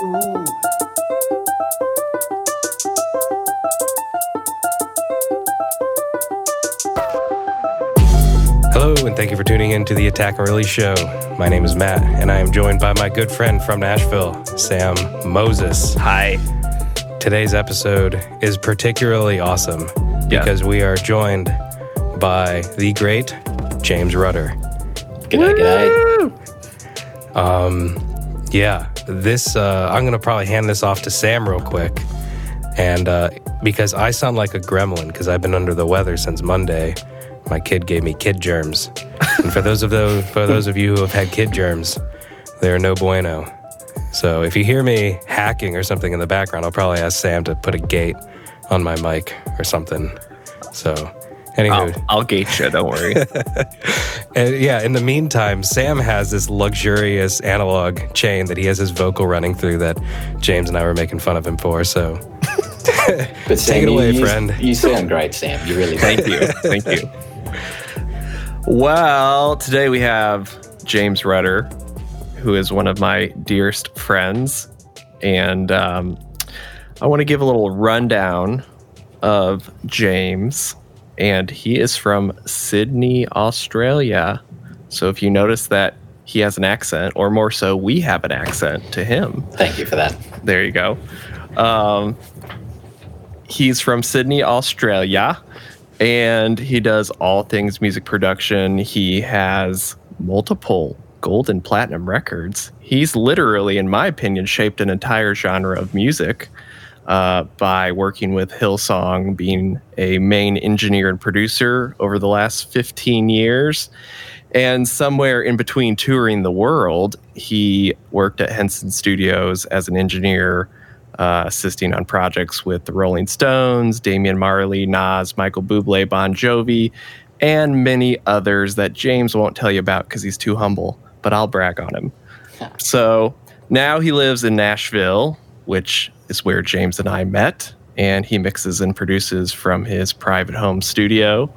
Hello, and thank you for tuning in to the Attack and Release Show. My name is Matt, and I am joined by my good friend from Nashville, Sam Moses. Hi. Today's episode is particularly awesome because we are joined by the great James Rudder. G'day, g'day. Um, yeah, this uh, I'm gonna probably hand this off to Sam real quick, and uh, because I sound like a gremlin because I've been under the weather since Monday. My kid gave me kid germs, and for those of those for those of you who have had kid germs, they're no bueno. So if you hear me hacking or something in the background, I'll probably ask Sam to put a gate on my mic or something. So, anywho, I'll, I'll gate you, don't worry. and yeah, in the meantime, Sam has this luxurious analog chain that he has his vocal running through that James and I were making fun of him for. So But Take it away, you, friend. You sound great, Sam. You really do. Thank you. Thank you. Well, today we have James Rudder, who is one of my dearest friends. And um, I want to give a little rundown of James. And he is from Sydney, Australia. So if you notice that he has an accent, or more so, we have an accent to him, Thank you for that. There you go. Um, he's from Sydney, Australia, and he does all things music production. He has multiple gold and platinum records. He's literally, in my opinion, shaped an entire genre of music uh, by working with Hillsong, being a main engineer and producer over the last 15 years. And somewhere in between touring the world, he worked at Henson Studios as an engineer, uh, assisting on projects with the Rolling Stones, Damian Marley, Nas, Michael Bublé, Bon Jovi, and many others that James won't tell you about because he's too humble, but I'll brag on him. So now he lives in Nashville, which is where James and I met, and he mixes and produces from his private home studio.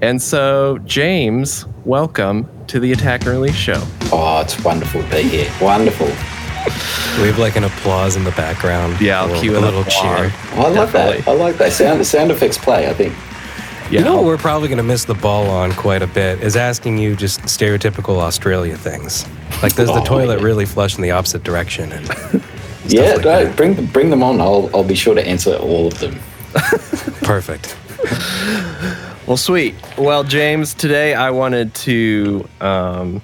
And so, James, welcome to the Attack and Release Show. Oh, it's wonderful to be here. Wonderful. we have like an applause in the background. Yeah, I'll a little, cue a little applaud. cheer. Oh, I like that. I like that. Sound the sound effects play, I think. Yeah, You know what we're probably going to miss the ball on quite a bit is asking you just stereotypical Australia things. Like, does the Oh, toilet yeah. really flush in the opposite direction? And yeah, like no, that. bring them bring them on. I'll I'll be sure to answer all of them. perfect. Well, sweet. Well, James, today I wanted to um,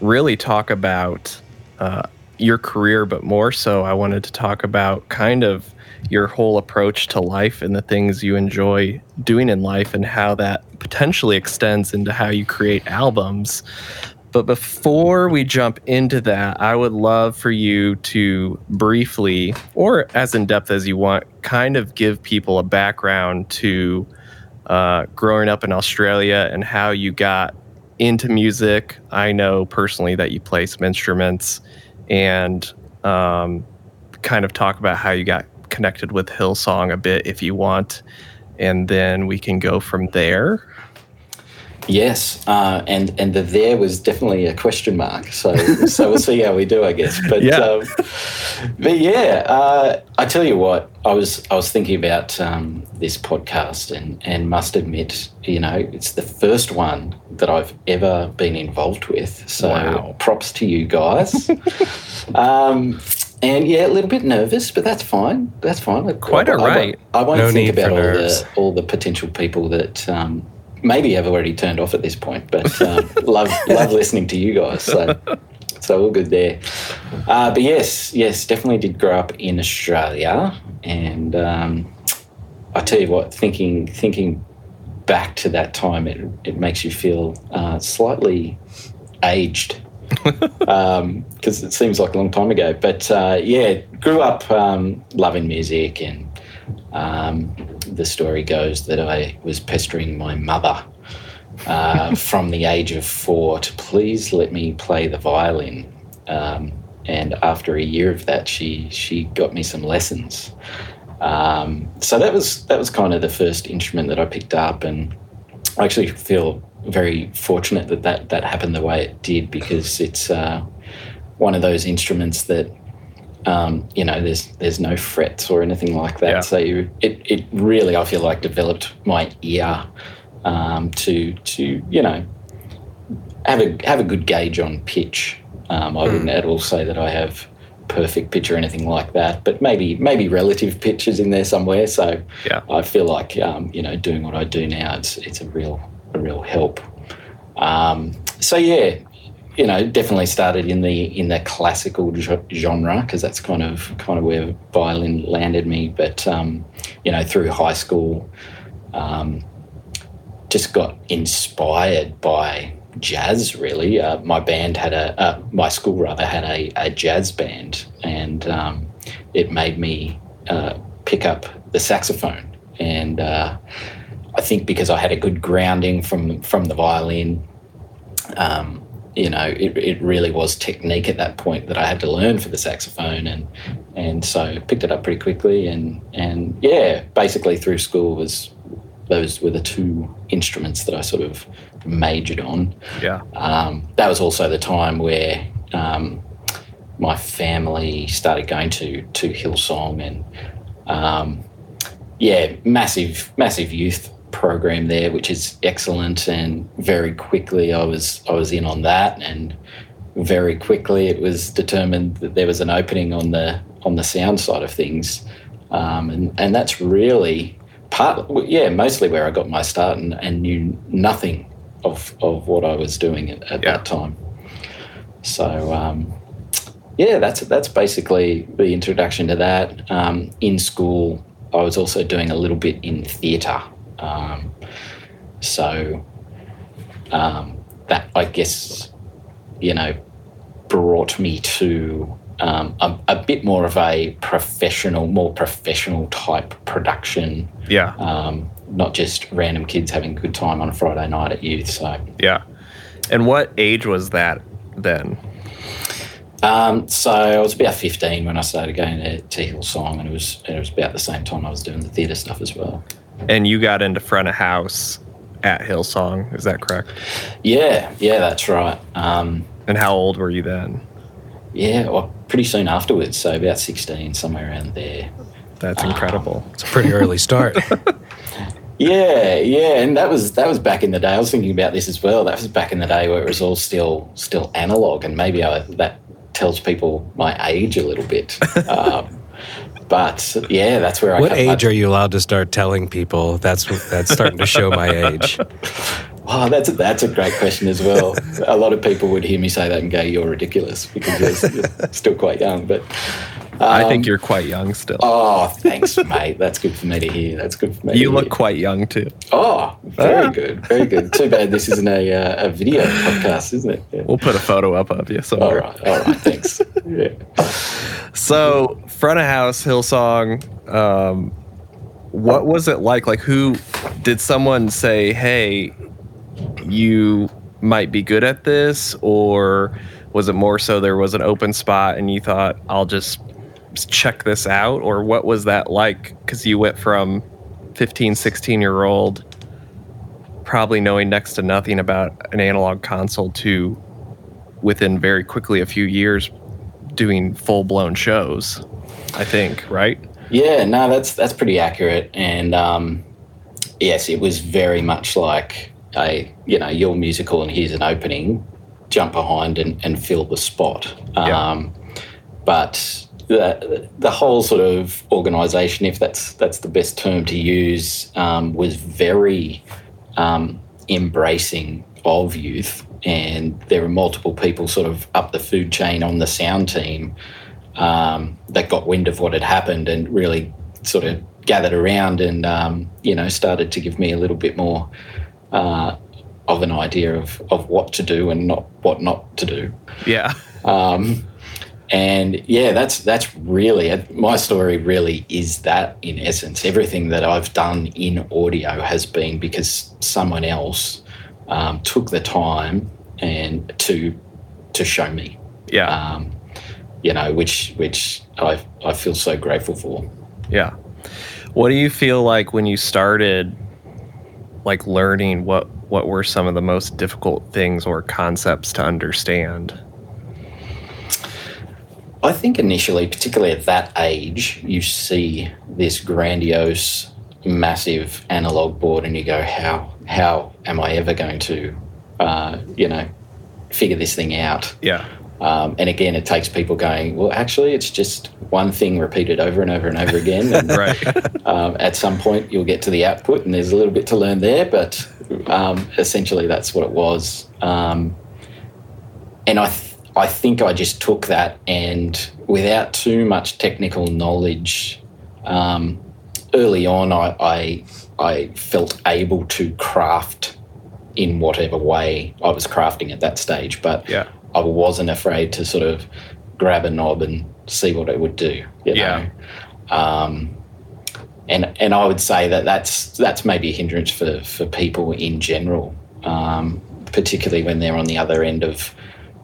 really talk about uh, your career, but more so, I wanted to talk about kind of your whole approach to life and the things you enjoy doing in life and how that potentially extends into how you create albums. But before we jump into that, I would love for you to briefly, or as in depth as you want, kind of give people a background to uh, growing up in Australia and how you got into music. I know personally that you play some instruments and um, kind of talk about how you got connected with Hillsong a bit if you want. And then we can go from there. Yes, uh, and and the there was definitely a question mark. So so we'll see how we do, I guess. But Yeah. um, but yeah, uh, I tell you what, I was I was thinking about um, this podcast and and must admit, you know, it's the first one that I've ever been involved with. So Wow. props to you guys. um, and yeah, a little bit nervous, but that's fine. That's fine. Quite I, all I won't- right. I won't No think about all nerves. the all the potential people that um, maybe have already turned off at this point, but um, love love listening to you guys. So so all good there. Uh, but yes, yes, definitely did grow up in Australia, and um, I tell you what, thinking thinking back to that time, it it makes you feel uh, slightly aged because it seems like a long time ago. But uh, yeah, grew up um, loving music, and um, the story goes that I was pestering my mother uh, from the age of four to please let me play the violin. Um, and after a year of that, she she got me some lessons. Um, so that was that was kind of the first instrument that I picked up, and I actually feel very fortunate that that, that happened the way it did because it's uh, one of those instruments that Um, you know, there's there's no frets or anything like that. Yeah. So you, it it really I feel like developed my ear um, to to you know have a have a good gauge on pitch. Um, I wouldn't at all say that I have perfect pitch or anything like that, but maybe maybe relative pitch is in there somewhere. So Yeah. I feel like um, you know doing what I do now, it's it's a real a real help. Um, so yeah, you know, definitely started in the in the classical genre because that's kind of kind of where violin landed me. But um, you know, through high school, um, just got inspired by jazz. Really, uh, my band had a uh, my school rather had a, a jazz band, and um, it made me uh, pick up the saxophone. And uh, I think because I had a good grounding from from the violin, um, you know, it, it really was technique at that point that I had to learn for the saxophone, and and so picked it up pretty quickly, and and yeah, basically through school was those were the two instruments that I sort of majored on. Yeah. Um, that was also the time where um, my family started going to to Hillsong, and um, yeah, massive massive youth program there, which is excellent. And very quickly, I was I was in on that, and very quickly it was determined that there was an opening on the on the sound side of things, um, and and that's really part yeah mostly where I got my start and, and knew nothing of of what I was doing at, at Yeah. that time. So um, yeah, that's that's basically the introduction to that. Um, in school, I was also doing a little bit in theatre, um, so um, that I guess you know brought me to um, a, a bit more of a professional, more professional type production, Yeah. um, not just random kids having a good time on a Friday night at youth. So. Yeah. And what age was that then? Um, so I was about 15 when I started going to, to Hillsong, and it was it was about the same time I was doing the theatre stuff as well. And you got into front of house at Hillsong, is that correct? Yeah, yeah, that's right. Um, And how old were you then? yeah, well, pretty soon afterwards, so about 16, somewhere around there. That's incredible. It's a pretty early start. Yeah, yeah, and that was that was back in the day. I was thinking about this as well. That was back in the day where it was all still still analog, and maybe I, that tells people my age a little bit. um, but yeah, that's where I. what age are you allowed to start telling people? That's that's starting to show my age. Oh, that's a, that's a great question as well. a lot of people would hear me say that and go, "You're ridiculous," because you're, you're still quite young. But I think um, you're quite young still. Oh, thanks, mate. That's good for me to hear. That's good for me. you look hear. quite young too. Oh, very Ah. good, very good. Too bad this isn't a uh, a video podcast, isn't it? Yeah. We'll put a photo up of you All somewhere. right, all right. Thanks. Yeah. So, front of house, Hillsong, um, what was it like? Like, who did someone say, hey, you might be good at this? Or was it more so there was an open spot and you thought, I'll just check this out? Or what was that like? Because you went from 15, 16 year old, probably knowing next to nothing about an analog console to within very quickly a few years doing full blown shows. I think, right? Yeah, no, that's that's pretty accurate. And um, yes, it was very much like a you know you're musical and here's an opening, jump behind and, and fill the spot. Yeah. Um, but the the whole sort of organisation, if that's that's the best term to use, um, was very um, embracing of youth. And there were multiple people sort of up the food chain on the sound team um, that got wind of what had happened and really sort of gathered around and um, you know started to give me a little bit more uh, of an idea of, of what to do and not what not to do. Yeah. Um, and yeah, that's that's really my story. Really, is that in essence everything that I've done in audio has been because someone else um, took the time and to to show me Yeah. um, you know, which which I I feel so grateful for. yeah. What do you feel like when you started like learning what what were some of the most difficult things or concepts to understand? I think initially, particularly at that age, you see this grandiose, massive analog board, and you go, "How how am I ever going to, uh, you know, figure this thing out?" Yeah. Um, and again, it takes people going, "Well, actually, it's just one thing repeated over and over and over again." And Right. um, at some point, you'll get to the output, and there's a little bit to learn there, but um, essentially, that's what it was. Um, and I, th- I think I just took that, and without too much technical knowledge, um, early on, I, I, I felt able to craft in whatever way I was crafting at that stage, but Yeah. I wasn't afraid to sort of grab a knob and see what it would do. You Yeah. know? Um, and and I would say that that's that's maybe a hindrance for for people in general, um, particularly when they're on the other end of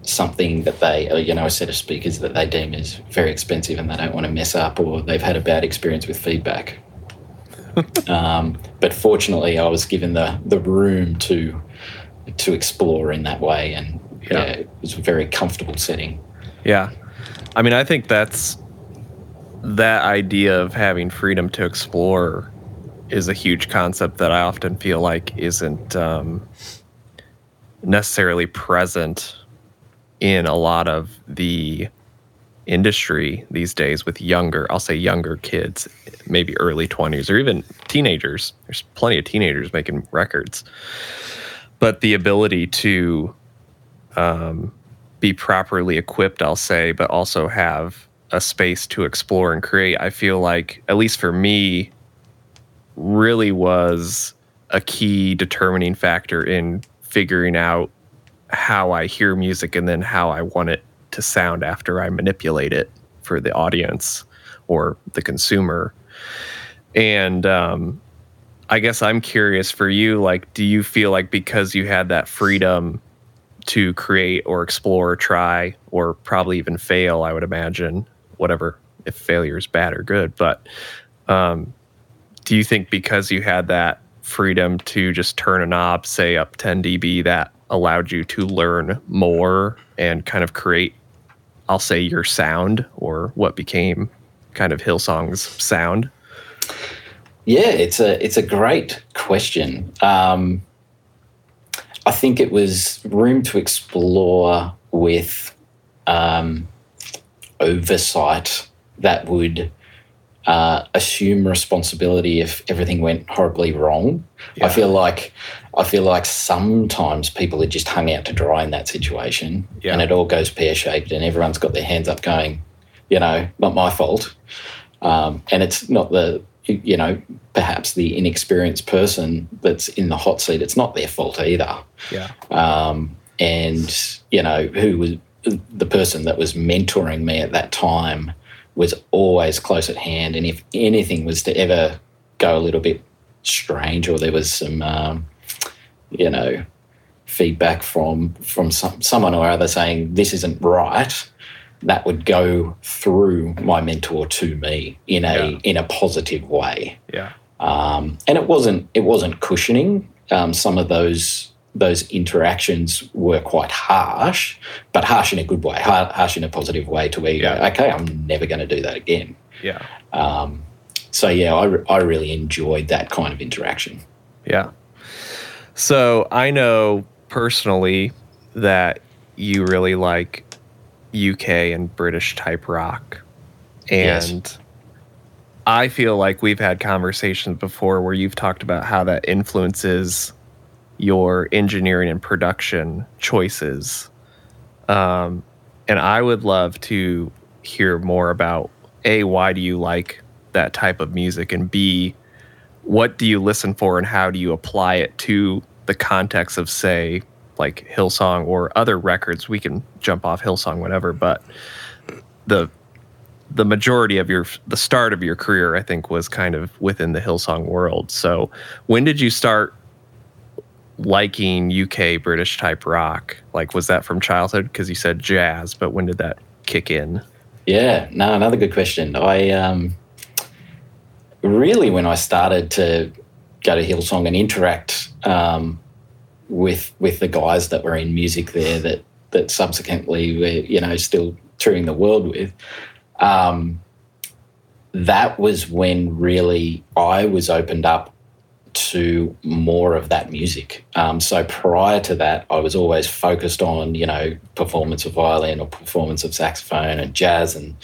something that they, uh, you know, a set of speakers that they deem is very expensive and they don't want to mess up, or they've had a bad experience with feedback. um, but fortunately, I was given the the room to to explore in that way, and Yeah. yeah, it was a very comfortable setting. Yeah. I mean, I think that's that idea of having freedom to explore is a huge concept that I often feel like isn't um, necessarily present in a lot of the industry these days with younger, I'll say younger kids, maybe early 20s or even teenagers. There's plenty of teenagers making records. But the ability to um, be properly equipped, I'll say, but also have a space to explore and create, I feel like, at least for me, really was a key determining factor in figuring out how I hear music and then how I want it to sound after I manipulate it for the audience or the consumer. And um, I guess I'm curious for you, like, do you feel like because you had that freedom to create or explore, try, or probably even fail, I would imagine, whatever, if failure is bad or good. But um, do you think because you had that freedom to just turn a knob, say up 10 dB, that allowed you to learn more and kind of create, I'll say, your sound or what became kind of Hillsong's sound? Yeah, it's a it's a great question. Um, I think it was room to explore with um, oversight that would uh, assume responsibility if everything went horribly wrong. Yeah. I feel like I feel like sometimes people are just hung out to dry in that situation, Yeah. and it all goes pear shaped, and everyone's got their hands up, going, you know, not my fault. Um, and it's not the you know perhaps the inexperienced person that's in the hot seat. It's not their fault either Yeah. um, and you know who was the person that was mentoring me at that time was always close at hand and if anything was to ever go a little bit strange or there was some um, you know feedback from from some, someone or other saying this isn't right that would go through my mentor to me in a Yeah. in a positive way Yeah. um, and it wasn't it wasn't cushioning. Um, some of those those interactions were quite harsh, but harsh in a good way, har- harsh in a positive way. To where you go, okay, I'm never going to do that again. Yeah. Um, so yeah, I, re- I really enjoyed that kind of interaction. Yeah. So I know personally that you really like UK and British type rock. Yes. And I feel like we've had conversations before where you've talked about how that influences your engineering and production choices. Um, and I would love to hear more about A, why do you like that type of music? And B, what do you listen for and how do you apply it to the context of say like Hillsong or other records. We can jump off Hillsong whatever but the the majority of your the start of your career I think was kind of within the Hillsong world. So when did you start liking UK British type rock? Like was that from childhood? Because you said jazz but when did that kick in? Yeah, no, another good question. I um, really, when I started to go to Hillsong and interact um, with with the guys that were in music there, that that subsequently were you know still touring the world with. Um, that was when really I was opened up to more of that music. Um, so prior to that, I was always focused on you know performance of violin or performance of saxophone and jazz and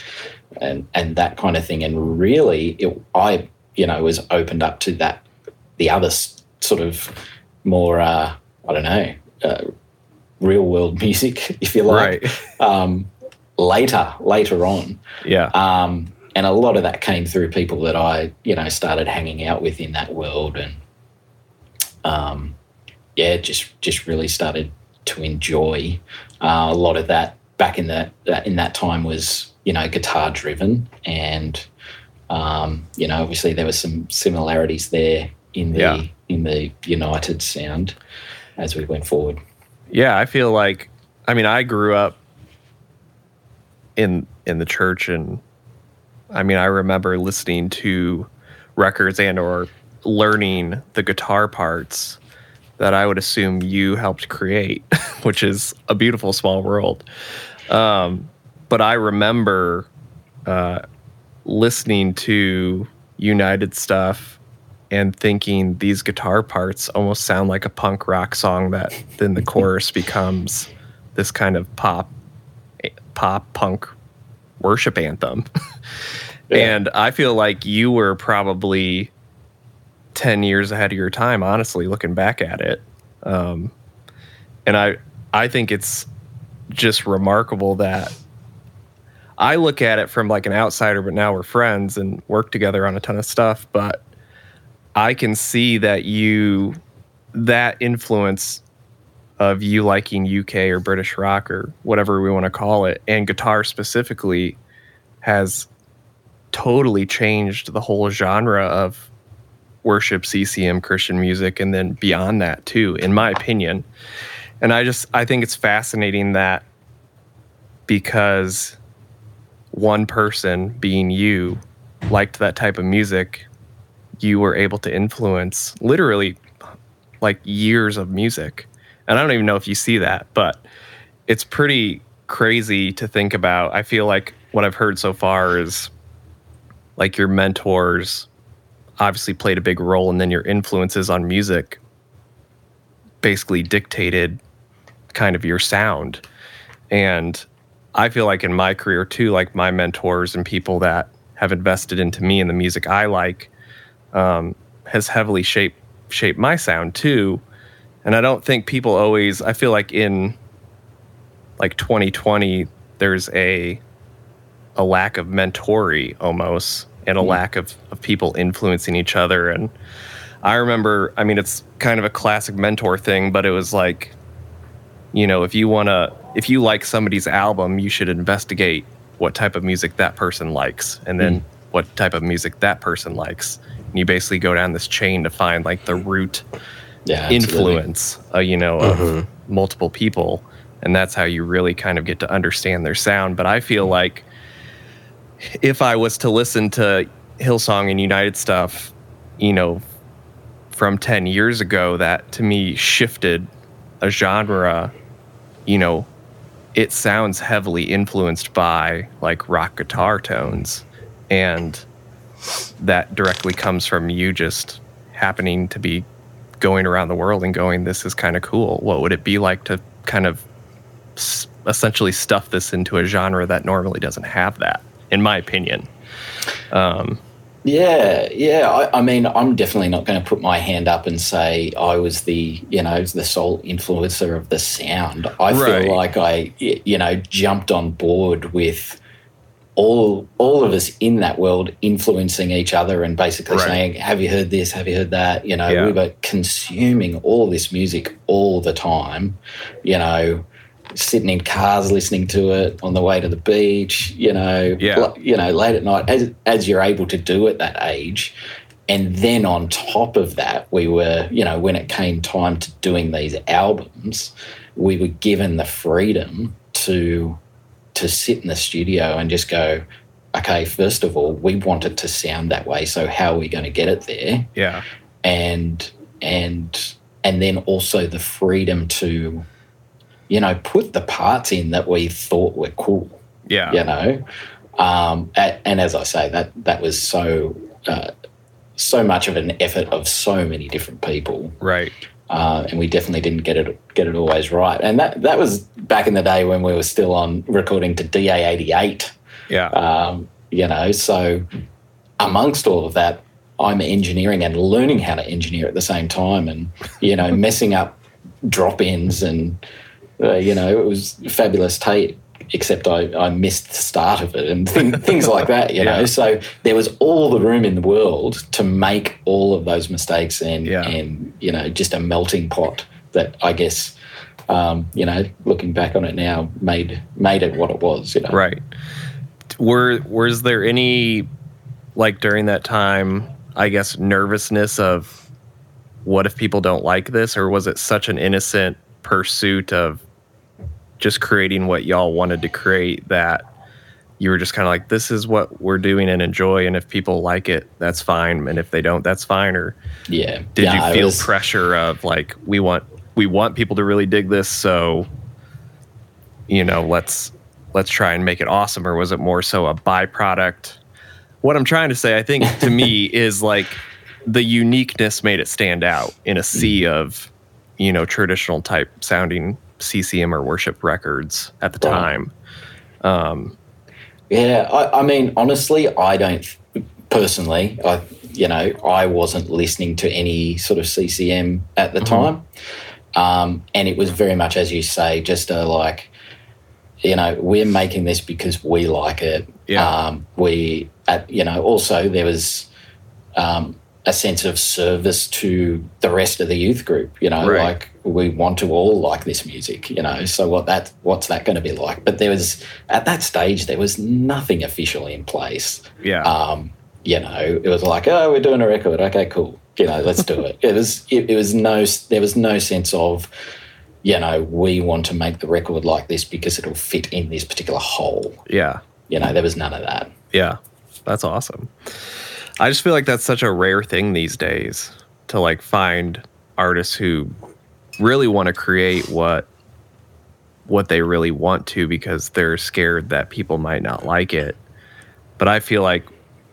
and and that kind of thing. And really, it, I you know was opened up to that the other sort of more uh, I don't know uh, real world music, if you like. Right. Um, later, later on. Yeah. Um, and a lot of that came through people that I, you know, started hanging out with in that world, and um, yeah, just just really started to enjoy uh, a lot of that. Back in that, that in that time was you know guitar driven, and um, you know obviously there were some similarities there in the Yeah. in the United sound as we went forward. Yeah, I feel like I mean I grew up in in the church and I mean I remember listening to records and or learning the guitar parts that I would assume you helped create, which is a beautiful small world. Um, but I remember uh, listening to United stuff and thinking these guitar parts almost sound like a punk rock song that then the chorus becomes this kind of pop pop punk worship anthem. Yeah. And I feel like you were probably 10 years ahead of your time honestly looking back at it. Um, and I I think it's just remarkable that I look at it from like an outsider but now we're friends and work together on a ton of stuff, but I can see that you that influence of you liking UK or British rock or whatever we want to call it, and guitar specifically, has totally changed the whole genre of worship, CCM, Christian music, and then beyond that too, in my opinion. And I just I think it's fascinating that because one person, being you, liked that type of music, you were able to influence literally like years of music. And I don't even know if you see that, but it's pretty crazy to think about. I feel like what I've heard so far is like your mentors obviously played a big role, and then your influences on music basically dictated kind of your sound. And I feel like in my career too, like my mentors and people that have invested into me and the music I like um, has heavily shaped shaped my sound too. And I don't think people always. I feel like in like 2020, there's a a lack of mentory almost, and a lack of of people influencing each other. And I remember, I mean, it's kind of a classic mentor thing, but it was like, you know, if you want to, if you like somebody's album, you should investigate what type of music that person likes, and then what type of music that person likes. And you basically go down this chain to find like the root Yeah, influence, uh, you know, of multiple people, and that's how you really kind of get to understand their sound. But I feel like if I was to listen to Hillsong and United stuff, you know, from ten years ago, that to me shifted a genre. You know, it sounds heavily influenced by like rock guitar tones, and that directly comes from you just happening to be going around the world and going, this is kind of cool. What would it be like to kind of s- essentially stuff this into a genre that normally doesn't have that, in my opinion? Um, Yeah, yeah. I, I mean, I'm definitely not going to put my hand up and say I was the, you know, the sole influencer of the sound. I Right. feel like I, you know, jumped on board with all all of us in that world influencing each other and basically Right. saying, "Have you heard this? Have you heard that?" You know, Yeah. we were consuming all this music all the time. You know, sitting in cars listening to it on the way to the beach. You know, Yeah. you know, late at night as as you're able to do at that age. And then on top of that, we were, you know, when it came time to doing these albums, we were given the freedom to to sit in the studio and just go, okay, first of all, we want it to sound that way. So how are we going to get it there? yeah. and and and then also the freedom to you know put the parts in that we thought were cool Yeah. you know. Um, and as I say, that that was so uh, so much of an effort of so many different people, Right. Uh, and we definitely didn't get it get it always right. And that that was back in the day when we were still on recording to DA eighty eight. Yeah. Um, you know, so amongst all of that, I'm engineering and learning how to engineer at the same time, and you know, messing up drop ins, and uh, you know, it was fabulous tape. Except I, I missed the start of it and th- things like that, you know. Yeah. So there was all the room in the world to make all of those mistakes and Yeah. and you know just a melting pot that I guess um, you know looking back on it now made made it what it was, you know. Right. Were was there any like during that time, I guess nervousness of what if people don't like this or was it such an innocent pursuit of just creating what y'all wanted to create that you were just kind of like this is what we're doing and enjoy and if people like it that's fine and if they don't that's fine or Yeah. did Yeah, you feel was- pressure of like we want we want people to really dig this so you know let's let's try and make it awesome or was it more so a byproduct what i'm trying to say i think to me is like the uniqueness made it stand out in a sea mm. of you know traditional type sounding ccm or worship records at the time um Yeah, I, I mean, honestly, I don't personally. I, you know, I wasn't listening to any sort of CCM at the time, um, and it was very much, as you say, just a like, you know, we're making this because we like it. Yeah. Um, we, at, you know, also there was um, a sense of service to the rest of the youth group. You know, Right. like we want to all like this music. You know, so what that what's that going to be like? But there was at that stage there was nothing official in place. yeah Um, you know, it was like, oh, we're doing a record. Okay, cool. You know, let's do it. It was it, it was no there was no sense of you know we want to make the record like this because it'll fit in this particular hole. yeah You know, there was none of that. Yeah, that's awesome. I just feel like that's such a rare thing these days to like find artists who really want to create what what they really want to because they're scared that people might not like it. But I feel like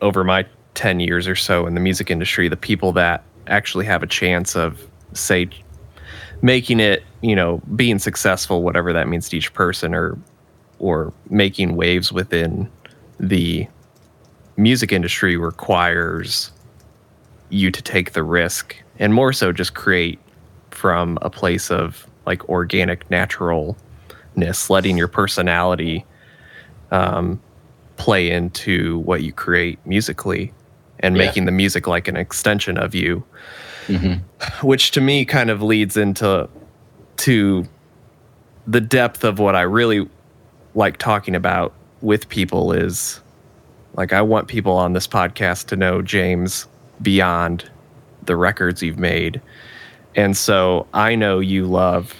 over my 10 years or so in the music industry, the people that actually have a chance of say making it, you know, being successful whatever that means to each person or or making waves within the music industry requires you to take the risk and more so just create from a place of like organic naturalness letting your personality um, play into what you create musically and Yeah. making the music like an extension of you Mhm. which to me kind of leads into to the depth of what I really like talking about with people is like I want people on this podcast to know James beyond the records you've made. And so I know you love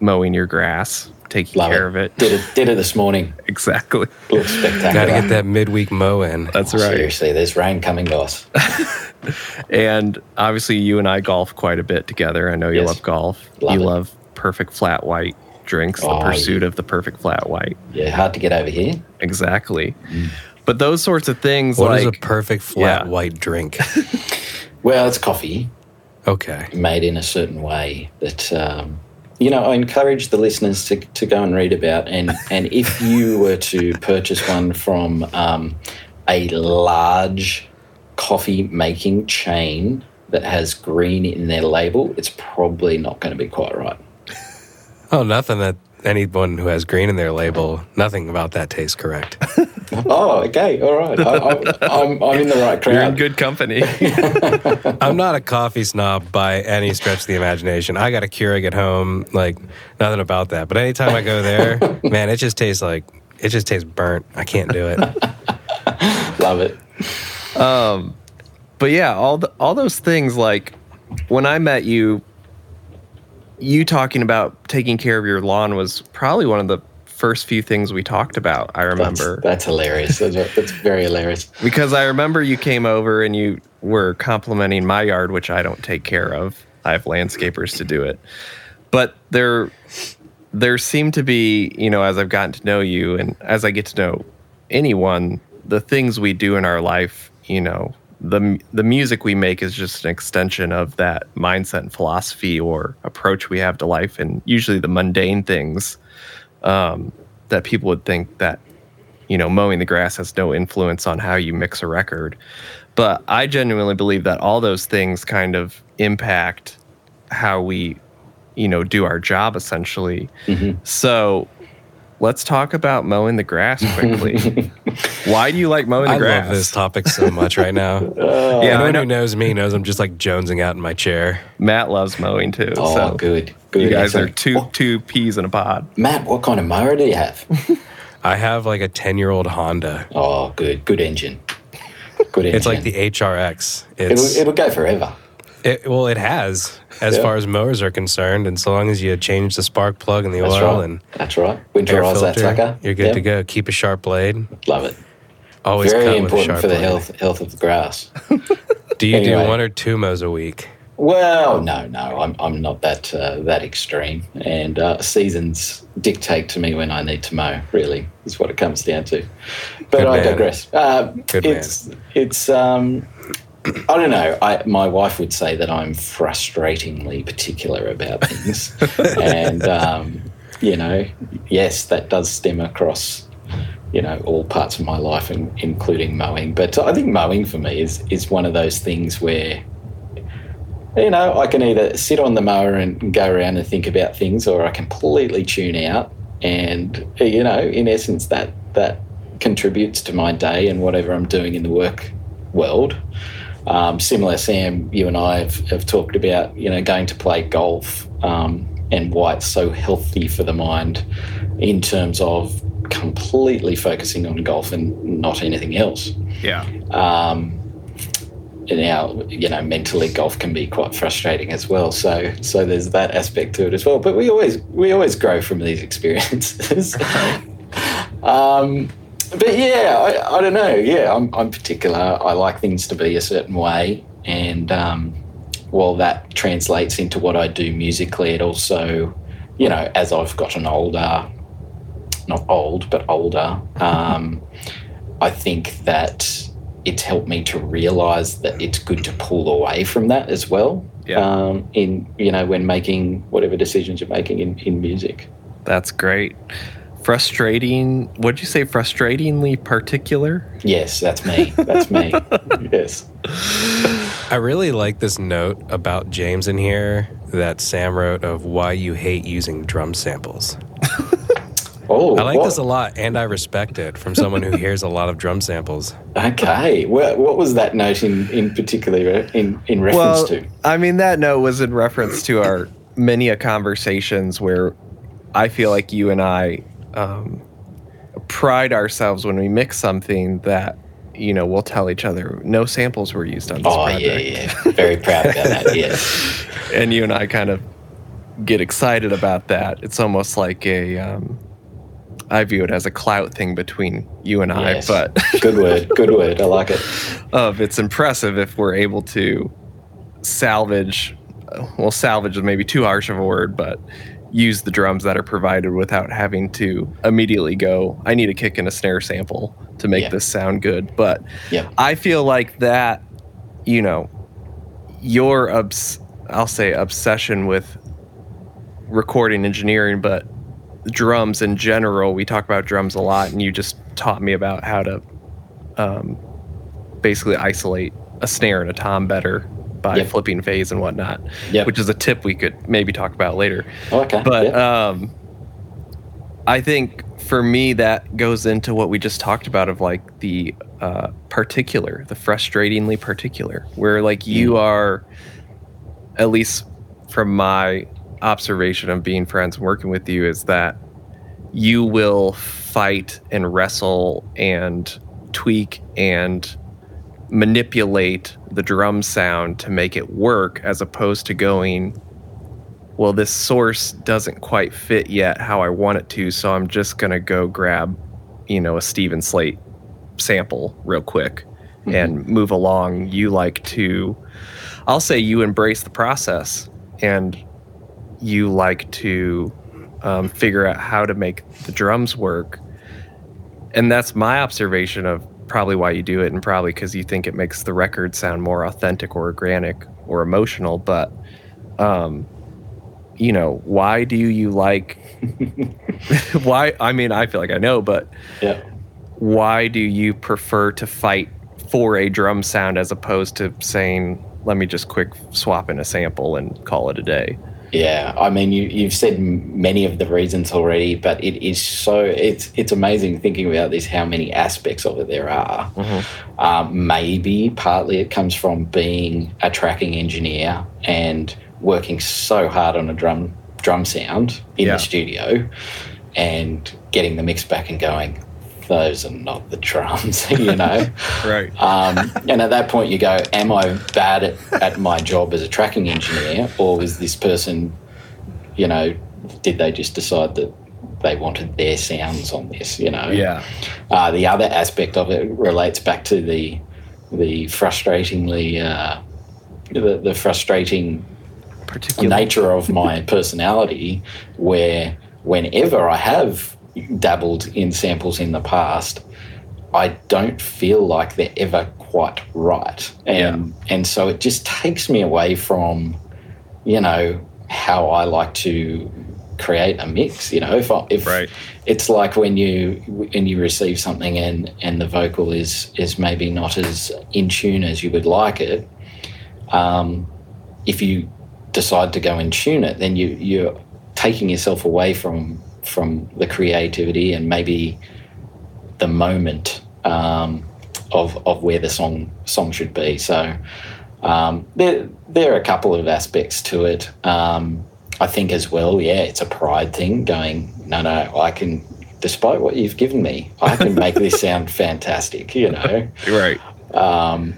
mowing your grass, taking Love care it. of it. Did it did it this morning. Exactly. Looks spectacular. Got to get that midweek mow in. That's right. Seriously, there's rain coming, guys. And obviously you and I golf quite a bit together. I know you Yes. love golf. Love you it. love perfect flat white drinks, Oh, the pursuit of the perfect flat white. Yeah, hard to get over here. Exactly. Mm. But those sorts of things What is like a perfect flat Yeah. white drink? Well, it's coffee Okay. made in a certain way that um, you know. I encourage the listeners to, to go and read about, and and if you were to purchase one from um, a large coffee making chain that has green in their label, it's probably not going to be quite right. Oh, nothing that anyone who has green in their label, nothing about that tastes correct. Oh, okay, all right. I, I, I'm I'm in the right crowd. you're in good company. I'm not a coffee snob by any stretch of the imagination. I got a Keurig at home, like nothing about that. But anytime I go there, man, it just tastes like it just tastes burnt. I can't do it. Love it. Um, but yeah, all the, all those things like when I met you, you talking about taking care of your lawn was probably one of the first few things we talked about. I That's, remember that's hilarious. That's, that's very hilarious. because I remember you came over and you were complimenting my yard, which I don't take care of. I have landscapers to do it, but there there seem to be, you know, as I've gotten to know you and as I get to know anyone, the things we do in our life, you know, the the music we make is just an extension of that mindset and philosophy or approach we have to life, and usually the mundane things um, that people would think that you know mowing the grass has no influence on how you mix a record. But I genuinely believe that all those things kind of impact how we, you know, do our job essentially. So let's talk about mowing the grass quickly. Why do you like mowing the I grass? love this topic so much right now. Uh, yeah, I Anyone know who knows me knows I'm just like jonesing out in my chair. Matt loves mowing too. Oh, so good, good. You guys are Excellent. two Oh, two peas in a pod. Matt, what kind of mower do you have? I have like a 10 year old Honda. oh, good, good engine. Good engine. It's like the HRX. It'll, it'll go forever. it, well, it has as Yeah. far as mowers are concerned, and so long as you change the spark plug and the That's oil right. and That's right. Winterize that sucker. you're good Yeah. to go. Keep a sharp blade. Love it. Always Very cut with a important sharp for the blade. health health of the grass. Do you Anyway. do one or two mows a week? Well, no, no, I'm, I'm not that uh, that extreme, and uh, seasons dictate to me when I need to mow. Really, is what it comes down to. But I man. digress. Uh, Good it's it's um, I don't know. I, my wife would say that I'm frustratingly particular about things, and um, you know, yes, that does stem across you know all parts of my life, and including mowing. But I think mowing for me is is one of those things where you know I can either sit on the mower and go around and think about things, or I completely tune out. And you know, in essence, that that contributes to my day and whatever I'm doing in the work world. Um, similar, Sam, you and I have, have talked about you know going to play golf um, and why it's so healthy for the mind in terms of completely focusing on golf and not anything else. Yeah. Um, and now, you know, mentally golf can be quite frustrating as well. So, so there's that aspect to it as well. But we always we always grow from these experiences. um, but yeah, I, I don't know. Yeah, I'm, I'm particular. I like things to be a certain way, and um, while that translates into what I do musically, it also, you know, as I've gotten older, not old but older, um, I think that it's helped me to realize that it's good to pull away from that as well. Yeah. Um, in you know when making whatever decisions you're making in, in music. That's great. Frustrating. What'd you say? Frustratingly particular? Yes, that's me. That's me. yes. I really like this note about James in here that Sam wrote of why you hate using drum samples. Oh, I like what- this a lot and I respect it from someone who hears a lot of drum samples. Okay. Well, what was that note in in particular uh, in in reference Well, to? I mean, that note was in reference to our many a conversations where I feel like you and I um, pride ourselves when we mix something that you know we'll tell each other no samples were used on this Oh project, yeah, yeah. Very proud of that. Yes. and you and I kind of get excited about that. It's almost like a um, I view it as a clout thing between you and I, Yes. but Good word. Good word. I like it. of it's impressive if we're able to salvage well salvage is maybe too harsh of a word but use the drums that are provided without having to immediately go i need a kick and a snare sample to make Yeah. this sound good. But i feel like that you know your obs- i'll say obsession with recording engineering but drums in general we talk about drums a lot and you just taught me about how to um, basically isolate a snare and a tom better by Yep. flipping phase and whatnot Yep. which is a tip we could maybe talk about later Okay. but yeah. um, I think for me that goes into what we just talked about of like the uh, particular, the frustratingly particular, where like you are, at least from my observation of being friends and working with you, is that you will fight and wrestle and tweak and manipulate the drum sound to make it work as opposed to going well, this source doesn't quite fit yet how I want it to, so I'm just gonna go grab, you know, a Steven Slate sample real quick and move along. You like to, I'll say, you embrace the process and you like to um, figure out how to make the drums work. And that's my observation of probably why you do it, and probably because you think it makes the record sound more authentic or organic or emotional. But, um, you know, why do you like? why? I mean, I feel like I know, but Yeah. why do you prefer to fight for a drum sound as opposed to saying, "Let me just quick swap in a sample and call it a day"? Yeah, I mean, you, you've said many of the reasons already, but it is so it's it's amazing thinking about this how many aspects of it there are. Um, maybe partly it comes from being a tracking engineer and working so hard on a drum drum sound in Yeah. the studio, and getting the mix back and going, those are not the drums, you know. Right. Um, and at that point, you go, Am I bad at, at my job as a tracking engineer? Or was this person, you know, did they just decide that they wanted their sounds on this, you know? Yeah. Uh, the other aspect of it relates back to the the frustratingly uh, the, the frustrating nature of my personality where whenever I have dabbled in samples in the past, I don't feel like they're ever quite right. And and so it just takes me away from, you know, how I like to create a mix. You know, if I, if Right. it's like when you when you receive something and and the vocal is is maybe not as in tune as you would like it. Um, if you decide to go and tune it, then you you're taking yourself away from from the creativity and maybe the moment um, of of where the song song should be. So um, there there are a couple of aspects to it. Um, I think as well, yeah, it's a pride thing. Going, no, no, I can. Despite what you've given me, I can make this sound fantastic. You know. Right. Um,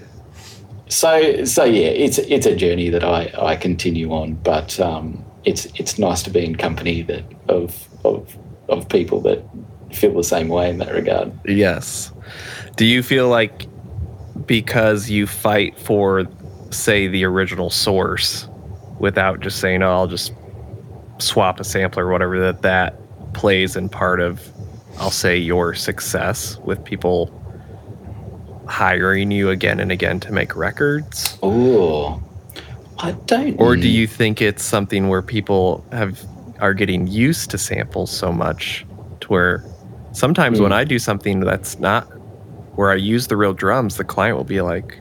so so yeah, it's it's a journey that I, I continue on, but um, it's it's nice to be in company that of of of people that feel the same way in that regard. Yes. Do you feel like because you fight for, say, the original source without just saying, oh, I'll just swap a sampler or whatever, that that plays in part of, I'll say, your success with people hiring you again and again to make records? Oh, I don't. Or do you think it's something where people have are getting used to samples so much to where sometimes when I do something that's not where I use the real drums, the client will be like,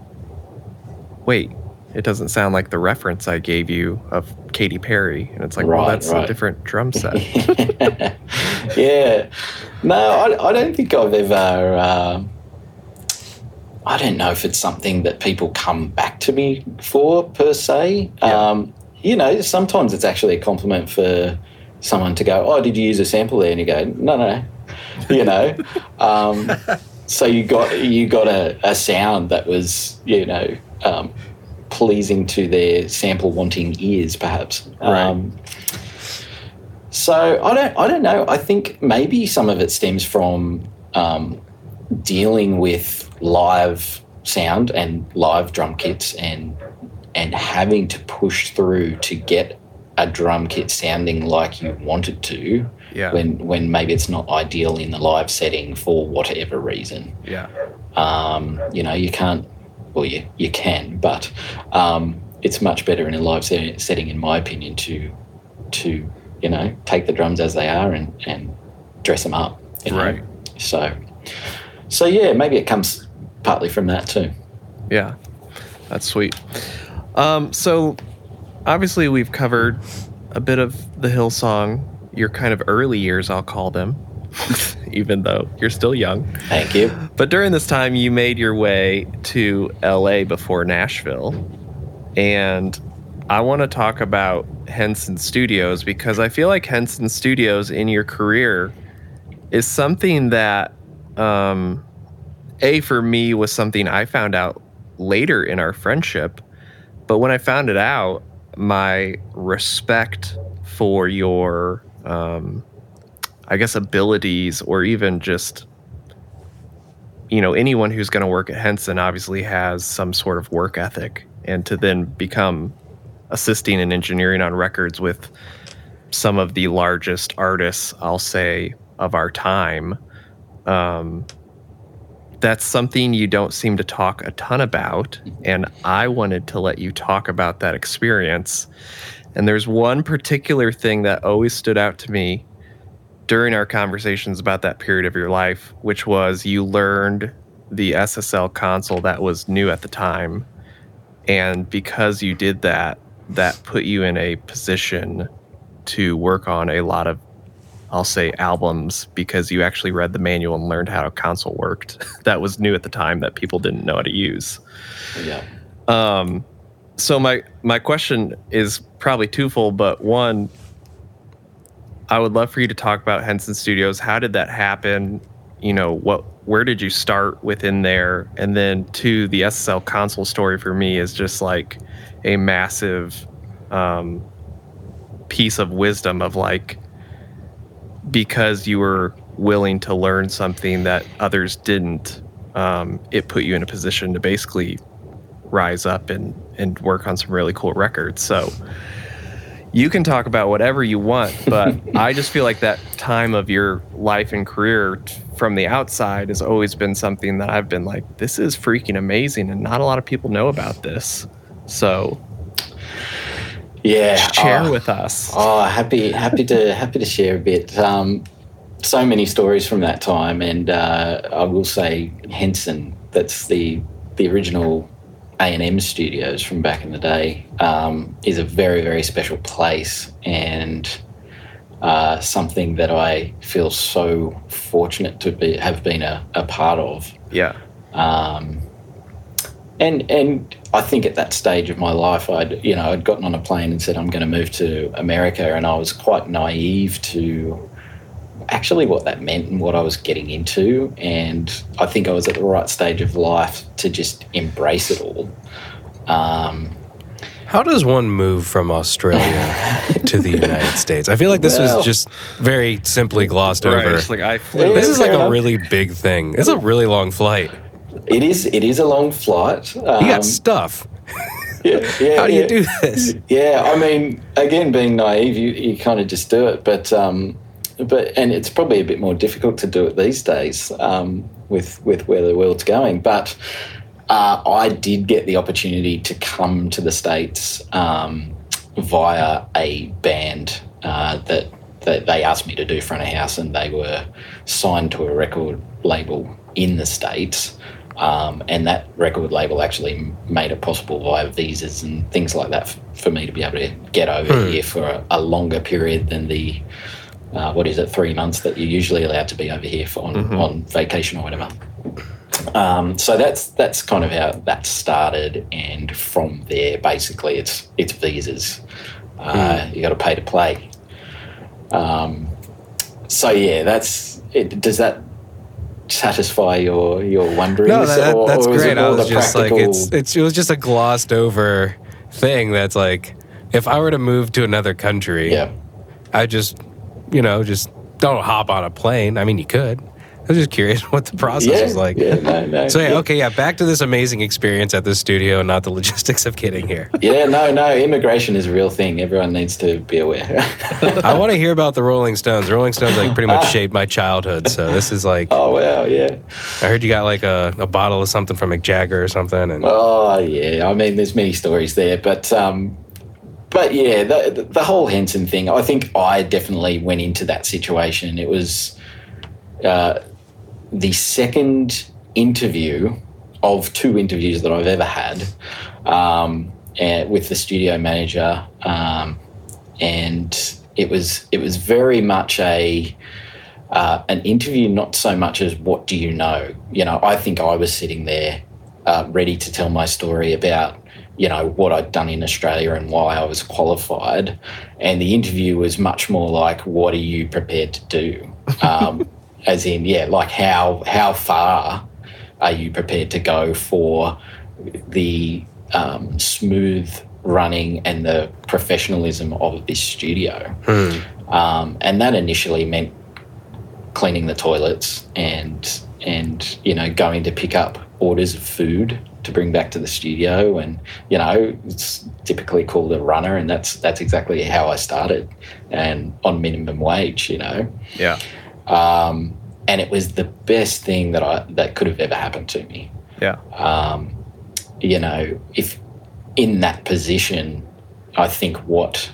"Wait, it doesn't sound like the reference I gave you of Katy Perry," and it's like, "Well, that's right. a different drum set." yeah. No, I, I don't think I've ever. Uh, I don't know if it's something that people come back to me for per se. Yeah. Um, you know, sometimes it's actually a compliment for someone to go, "Oh, did you use a sample there?" And you go, "No, no." You know, um, so you got you got a, a sound that was you know um, pleasing to their sample wanting ears, perhaps. Right. Um, so I don't, I don't know. I think maybe some of it stems from um, dealing with live sound and live drum kits, and and having to push through to get a drum kit sounding like you want it to. Yeah. When when maybe it's not ideal in the live setting for whatever reason. yeah. Um, you know, you can't. Well, you you can, but um, it's much better in a live set, setting, in my opinion, to to you know take the drums as they are and and dress them up. You know? Right. So, so yeah, maybe it comes partly from that too. Yeah, that's sweet. Um, so obviously we've covered a bit of the Hillsong, your kind of early years, I'll call them, even though you're still young. Thank you. But during this time, you made your way to LA before Nashville. And I want to talk about Henson Studios because I feel like Henson Studios in your career is something that, um, A, for me, was something I found out later in our friendship. But when I found it out, my respect for your, um, I guess, abilities or even just you know, anyone who's going to work at Henson obviously has some sort of work ethic. And to then become assisting in engineering on records with some of the largest artists, I'll say, of our time. Um, that's something you don't seem to talk a ton about. And I wanted to let you talk about that experience. And there's one particular thing that always stood out to me during our conversations about that period of your life, which was you learned the SSL console that was new at the time. And because you did that, that put you in a position to work on a lot of, I'll say, albums because you actually read the manual and learned how a console worked. that was new at the time that people didn't know how to use. Yeah. Um, so my my question is probably twofold, but one, I would love for you to talk about Henson Studios. How did that happen? You know, what where did you start within there? And then two, the SSL console story for me is just like a massive um, piece of wisdom of like because you were willing to learn something that others didn't, um, it put you in a position to basically rise up and and work on some really cool records. So you can talk about whatever you want, but I just feel like that time of your life and career t- from the outside has always been something that I've been like, this is freaking amazing, and not a lot of people know about this. So Yeah. share oh, with us. Oh, happy, happy to happy to share a bit. Um, so many stories from that time, and uh, I will say Henson. That's the the original A and M studios from back in the day. Um, is a very very special place, and uh, something that I feel so fortunate to be have been a, a part of. Yeah. Um, and and I think at that stage of my life, I'd you know I'd gotten on a plane and said I'm going to move to America, and I was quite naive to actually what that meant and what I was getting into, and I think I was at the right stage of life to just embrace it all. Um, How does one move from Australia to the United States? I feel like this Well- was just very simply glossed Right. over. Like I flew. This is like a really big thing. It's a really long flight. It is it is a long flight. Um, You got stuff. yeah, yeah, How do you do this? Yeah, I mean, again, being naive, you, you kind of just do it. But um, but and it's probably a bit more difficult to do it these days um, with with where the world's going. But uh, I did get the opportunity to come to the states um, via a band uh, that that they asked me to do front of house, and they were signed to a record label in the states. Um, and that record label actually made it possible via visas and things like that f- for me to be able to get over here for a, a longer period than the uh, what is it three months that you're usually allowed to be over here for on, on vacation or whatever. Um, so that's that's kind of how that started, and from there, basically, it's it's visas. Uh, You got to pay to play. Um, so yeah, that's it. Does that satisfy your your wonderings? No, that, or- that's or great. I was just like, practical- it's, it's, it was just a glossed over thing that's like, if I were to move to another country, yeah. I just, you know, just don't hop on a plane. I mean, you could. I was just curious what the process Yeah, was like. yeah, no, no, So yeah, yeah. okay, yeah. Back to this amazing experience at the studio, and not the logistics of getting here. Yeah, no, no. Immigration is a real thing. Everyone needs to be aware. I want to hear about the Rolling Stones. The Rolling Stones like pretty much shaped my childhood. So this is like, oh wow, yeah. I heard you got like a, a bottle of something from Mick Jagger or something, and Oh yeah, I mean, there's many stories there, but um, but yeah, the the whole Henson thing. I think I definitely went into that situation. It was uh, the second interview of two interviews that I've ever had um, and with the studio manager, um, and it was it was very much a uh, an interview, not so much as what do you know. You know, I think I was sitting there uh, ready to tell my story about you know what I'd done in Australia and why I was qualified, and the interview was much more like, "What are you prepared to do?" Um, as in, yeah, like how how far are you prepared to go for the um, smooth running and the professionalism of this studio? Um, and that initially meant cleaning the toilets and and you know going to pick up orders of food to bring back to the studio and you know it's typically called a runner and that's that's exactly how I started and on minimum wage you know Yeah. Um, and it was the best thing that I that could have ever happened to me Yeah. um, you know, if in that position, I think what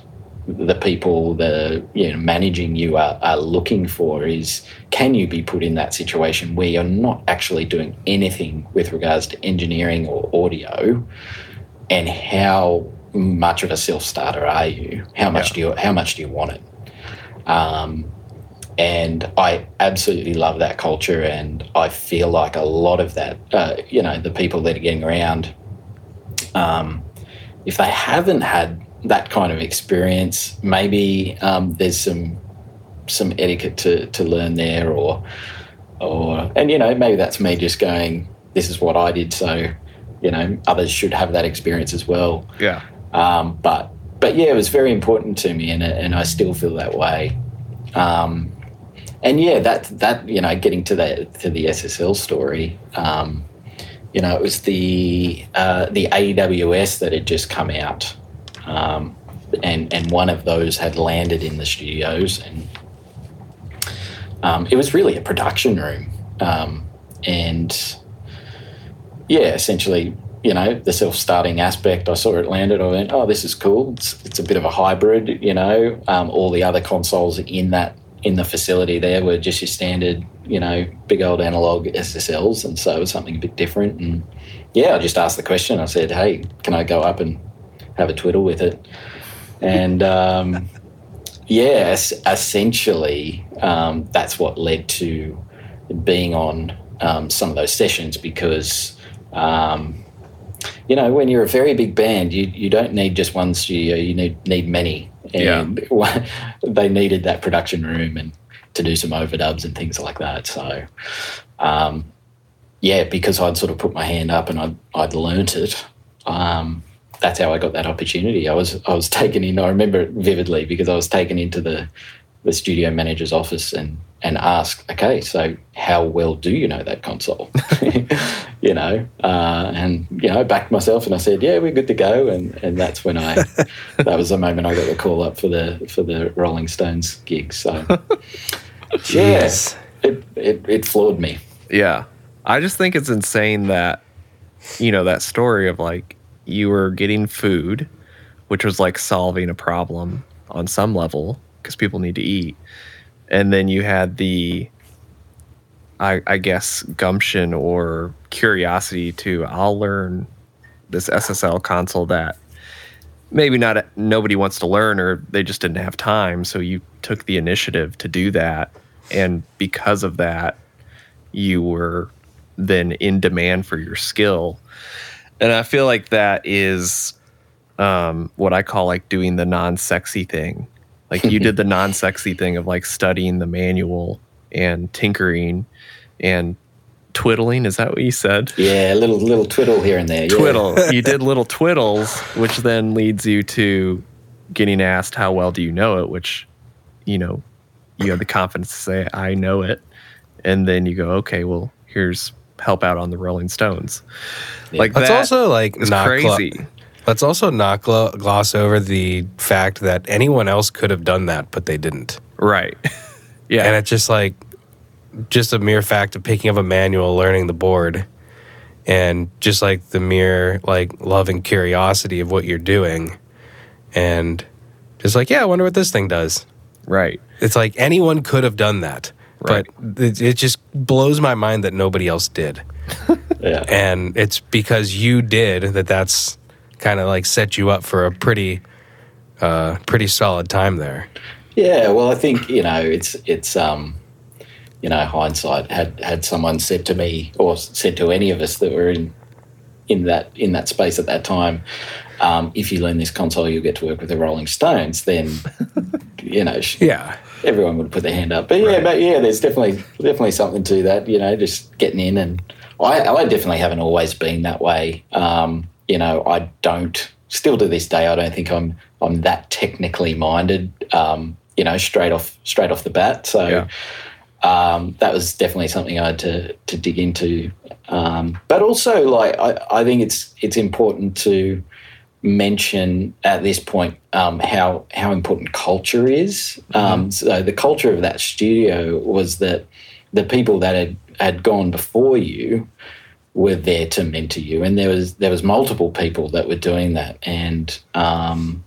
the people the you know managing you are, are looking for is can you be put in that situation where you're not actually doing anything with regards to engineering or audio and how much of a self-starter are you how much Yeah. do you how much do you want it um, and I absolutely love that culture, and I feel like a lot of that, uh, you know, the people that are getting around, um, if they haven't had that kind of experience, maybe um, there's some some etiquette to, to learn there, or or and you know maybe that's me just going, this is what I did, so you know others should have that experience as well. Yeah. Um, but but yeah, it was very important to me, and and I still feel that way. Um, and yeah, that that you know, getting to the to the SSL story, um, you know, it was the uh, the AWS that had just come out, um, and and one of those had landed in the studios, and um, it was really a production room, um, and yeah, essentially, you know, the self-starting aspect. I saw it landed. I went, "Oh, this is cool. It's, it's a bit of a hybrid." You know, um, all the other consoles in that in the facility there were just your standard, you know, big old analog SSLs, and so it was something a bit different. And yeah, I just asked the question. I said, "Hey, can I go up and have a twiddle with it?" And um, yeah, essentially, um, that's what led to being on um, some of those sessions because, um, you know, when you're a very big band, you, you don't need just one studio, you need, need many. And they needed that production room and to do some overdubs and things like that. So, um, yeah, because I'd sort of put my hand up and I'd, I'd learnt it. Um, that's how I got that opportunity. I was I was taken in. I remember it vividly because I was taken into the the studio manager's office and and asked, okay, so how well do you know that console? you know, uh, and you know, I backed myself and I said, yeah, we're good to go. And and that's when I that was the moment I got the call up for the for the Rolling Stones gig. So Jeez. it, it it floored me. Yeah. I just think it's insane that, you know, that story of like you were getting food, which was like solving a problem on some level because people need to eat. And then you had the, I, I guess, gumption or curiosity to, I'll learn this SSL console that maybe not nobody wants to learn or they just didn't have time. So you took the initiative to do that. And because of that, you were then in demand for your skill. And I feel like that is um, what I call like doing the non sexy thing. Like you did the non sexy thing of like studying the manual and tinkering and twiddling. Is that what you said? Yeah, a little little twiddle here and there. Yeah. Twiddle. you did little twiddles, which then leads you to getting asked, How well do you know it? Which, you know, you have the confidence to say, I know it. And then you go, Okay, well, here's help out on the Rolling Stones. Like Let's that also like is not glo- crazy. Let's also not glo- gloss over the fact that anyone else could have done that, but they didn't. right. yeah. And it's just like just a mere fact of picking up a manual, learning the board, and just like the mere like love and curiosity of what you're doing, and just like yeah, I wonder what this thing does. right. It's like anyone could have done that, Right. but it, it just blows my mind that nobody else did. Yeah. and it's because you did that that's kind of like set you up for a pretty uh pretty solid time there Yeah, well, I think you know it's it's um, you know hindsight. Had had someone said to me or said to any of us that were in in that in that space at that time, um, if you learn this console, you'll get to work with the Rolling Stones. Then you know yeah everyone would put their hand up. But yeah, Right. but yeah, there's definitely definitely something to that. You know, just getting in, and I, I definitely haven't always been that way. Um, you know, I don't still to this day. I don't think I'm I'm that technically minded. Um, you know, straight off straight off the bat. So. Yeah. um, that was definitely something I had to to dig into. Um, but also, like I, I think it's it's important to mention at this point um, how how important culture is. Um, so the culture of that studio was that the people that had had gone before you were there to mentor you, and there was there was multiple people that were doing that, and um,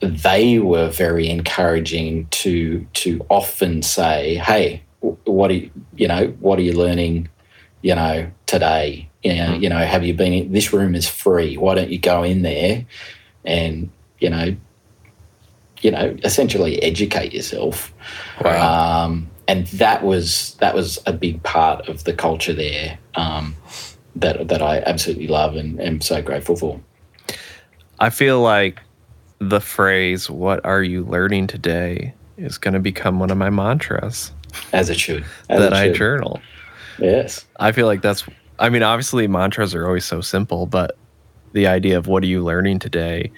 they were very encouraging to to often say, "Hey, what are you, you know what are you learning, you know today? You know, you know have you been? In, this room is free. Why don't you go in there and you know." You know, essentially educate yourself, Wow. um, and that was that was a big part of the culture there um, that that I absolutely love and am so grateful for. I feel like the phrase "What are you learning today?" is going to become one of my mantras As it should. As that it I journal. Yes. I feel like that's. I mean, obviously, mantras are always so simple, but the idea of "What are you learning today?"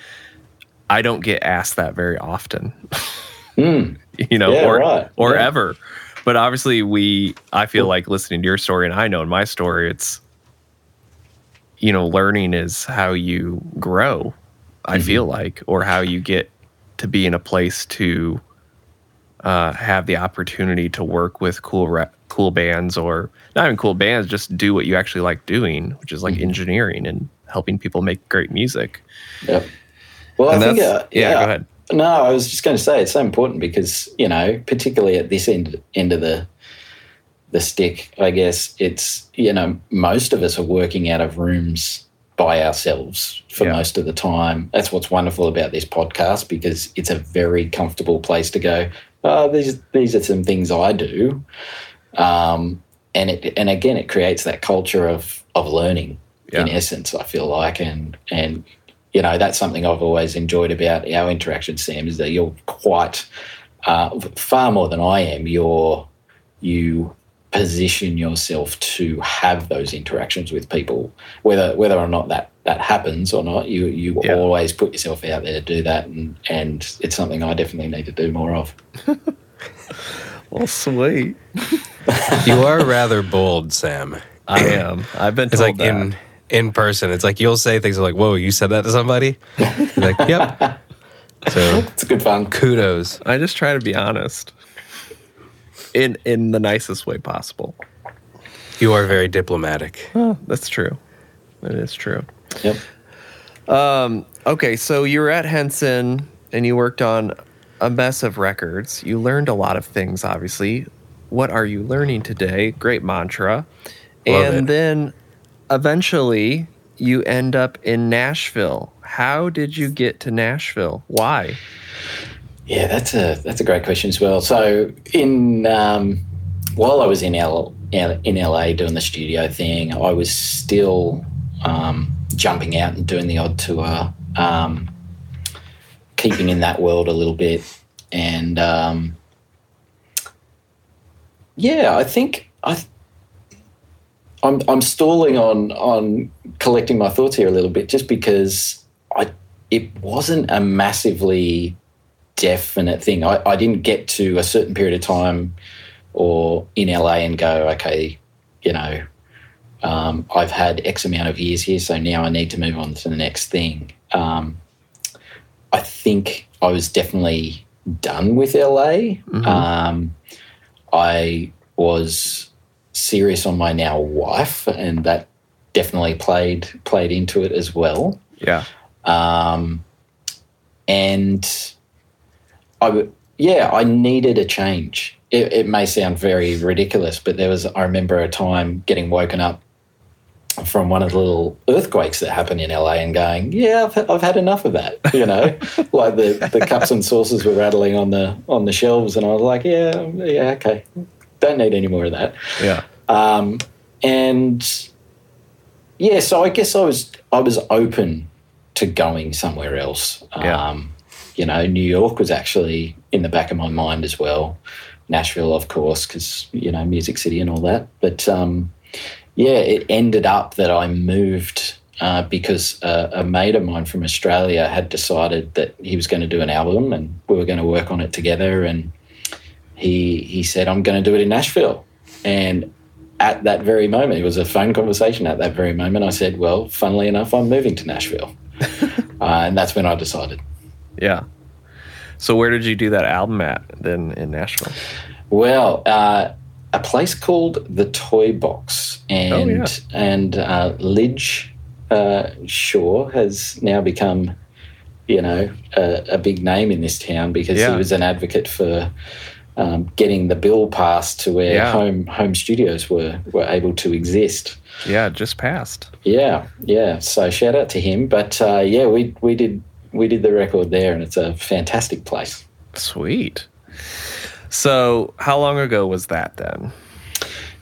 I don't get asked that very often. Mm. you know, Yeah, or right. or Yeah. ever. But obviously, we. I feel like listening to your story, and I know in my story, it's. You know, learning is how you grow. I Mm-hmm. feel like, or how you get to be in a place to uh, have the opportunity to work with cool ra- cool bands, or not even cool bands, just do what you actually like doing, which is like Mm-hmm. engineering and helping people make great music. Yep. Well, And I think, that's- uh, yeah, go ahead. No, I was just going to say it's so important because you know, particularly at this end end of the the stick, I guess it's you know most of us are working out of rooms by ourselves for Yeah. most of the time. That's what's wonderful about this podcast because it's a very comfortable place to go. Oh, these these are some things I do, um, and it and again it creates that culture of of learning in essence. I feel like and and you know that's something I've always enjoyed about our interaction, Sam, is that you're quite uh, far more than I am. You're you position yourself to have those interactions with people, whether whether or not that that happens or not. You you Yeah. always put yourself out there to do that, and and it's something I definitely need to do more of. Well, sweet. you are rather bold, Sam. I am. I've been It's told like that. in in person. It's like you'll say things like, "Whoa, you said that to somebody?" You're like, "Yep." So It's good fun. kudos. I just try to be honest in in the nicest way possible. You are very diplomatic. Oh, that's true. That is true. Yep. Um, okay, so you were at Henson and you worked on a mess of records. You learned a lot of things, obviously. What are you learning today? Great mantra. Love and it. then eventually you end up in Nashville. How did you get to Nashville? Why? Yeah, that's a that's a great question as well. So in um, while I was in L, in LA doing the studio thing, I was still um, jumping out and doing the odd tour, um, keeping in that world a little bit, and um, yeah, I think I. I'm I'm stalling on on collecting my thoughts here a little bit, just because I it wasn't a massively definite thing. I, I didn't get to a certain period of time or in LA and go, okay, you know, um, I've had X amount of years here, so now I need to move on to the next thing. Um, I think I was definitely done with LA. Um, I was serious on my now wife, and that definitely played played into it as well. Yeah. Um, and I, yeah, I needed a change. It, it may sound very ridiculous, but there was, I remember a time getting woken up from one of the little earthquakes that happened in LA and going, yeah, I've, I've had enough of that. You know, like the, the cups and saucers were rattling on the, on the shelves. And I was like, yeah, yeah, okay. Don't need any more of that. Yeah. Um, and yeah, so I guess I was I was open to going somewhere else. Yeah. Um, you know, New York was actually in the back of my mind as well. Nashville, of course, because you know, Music City and all that. But um, yeah, it ended up that I moved uh, because a mate of mine from Australia had decided that he was going to do an album and we were going to work on it together and he he said, "I'm going to do it in Nashville," and at that very moment, it was a phone conversation. At that very moment, I said, "Well, funnily enough, I'm moving to Nashville," uh, and that's when I decided. Yeah. So where did you do that album at then in Nashville? Well, uh, a place called the Toy Box, and Oh, yeah. and uh, Lij uh, Shaw has now become, you know, a, a big name in this town because Yeah. he was an advocate for um, getting the bill passed to where Yeah. home home studios were were able to exist. Yeah, just passed. Yeah, yeah. So shout out to him. But uh, yeah, we we did we did the record there, and it's a fantastic place. Sweet. So how long ago was that then?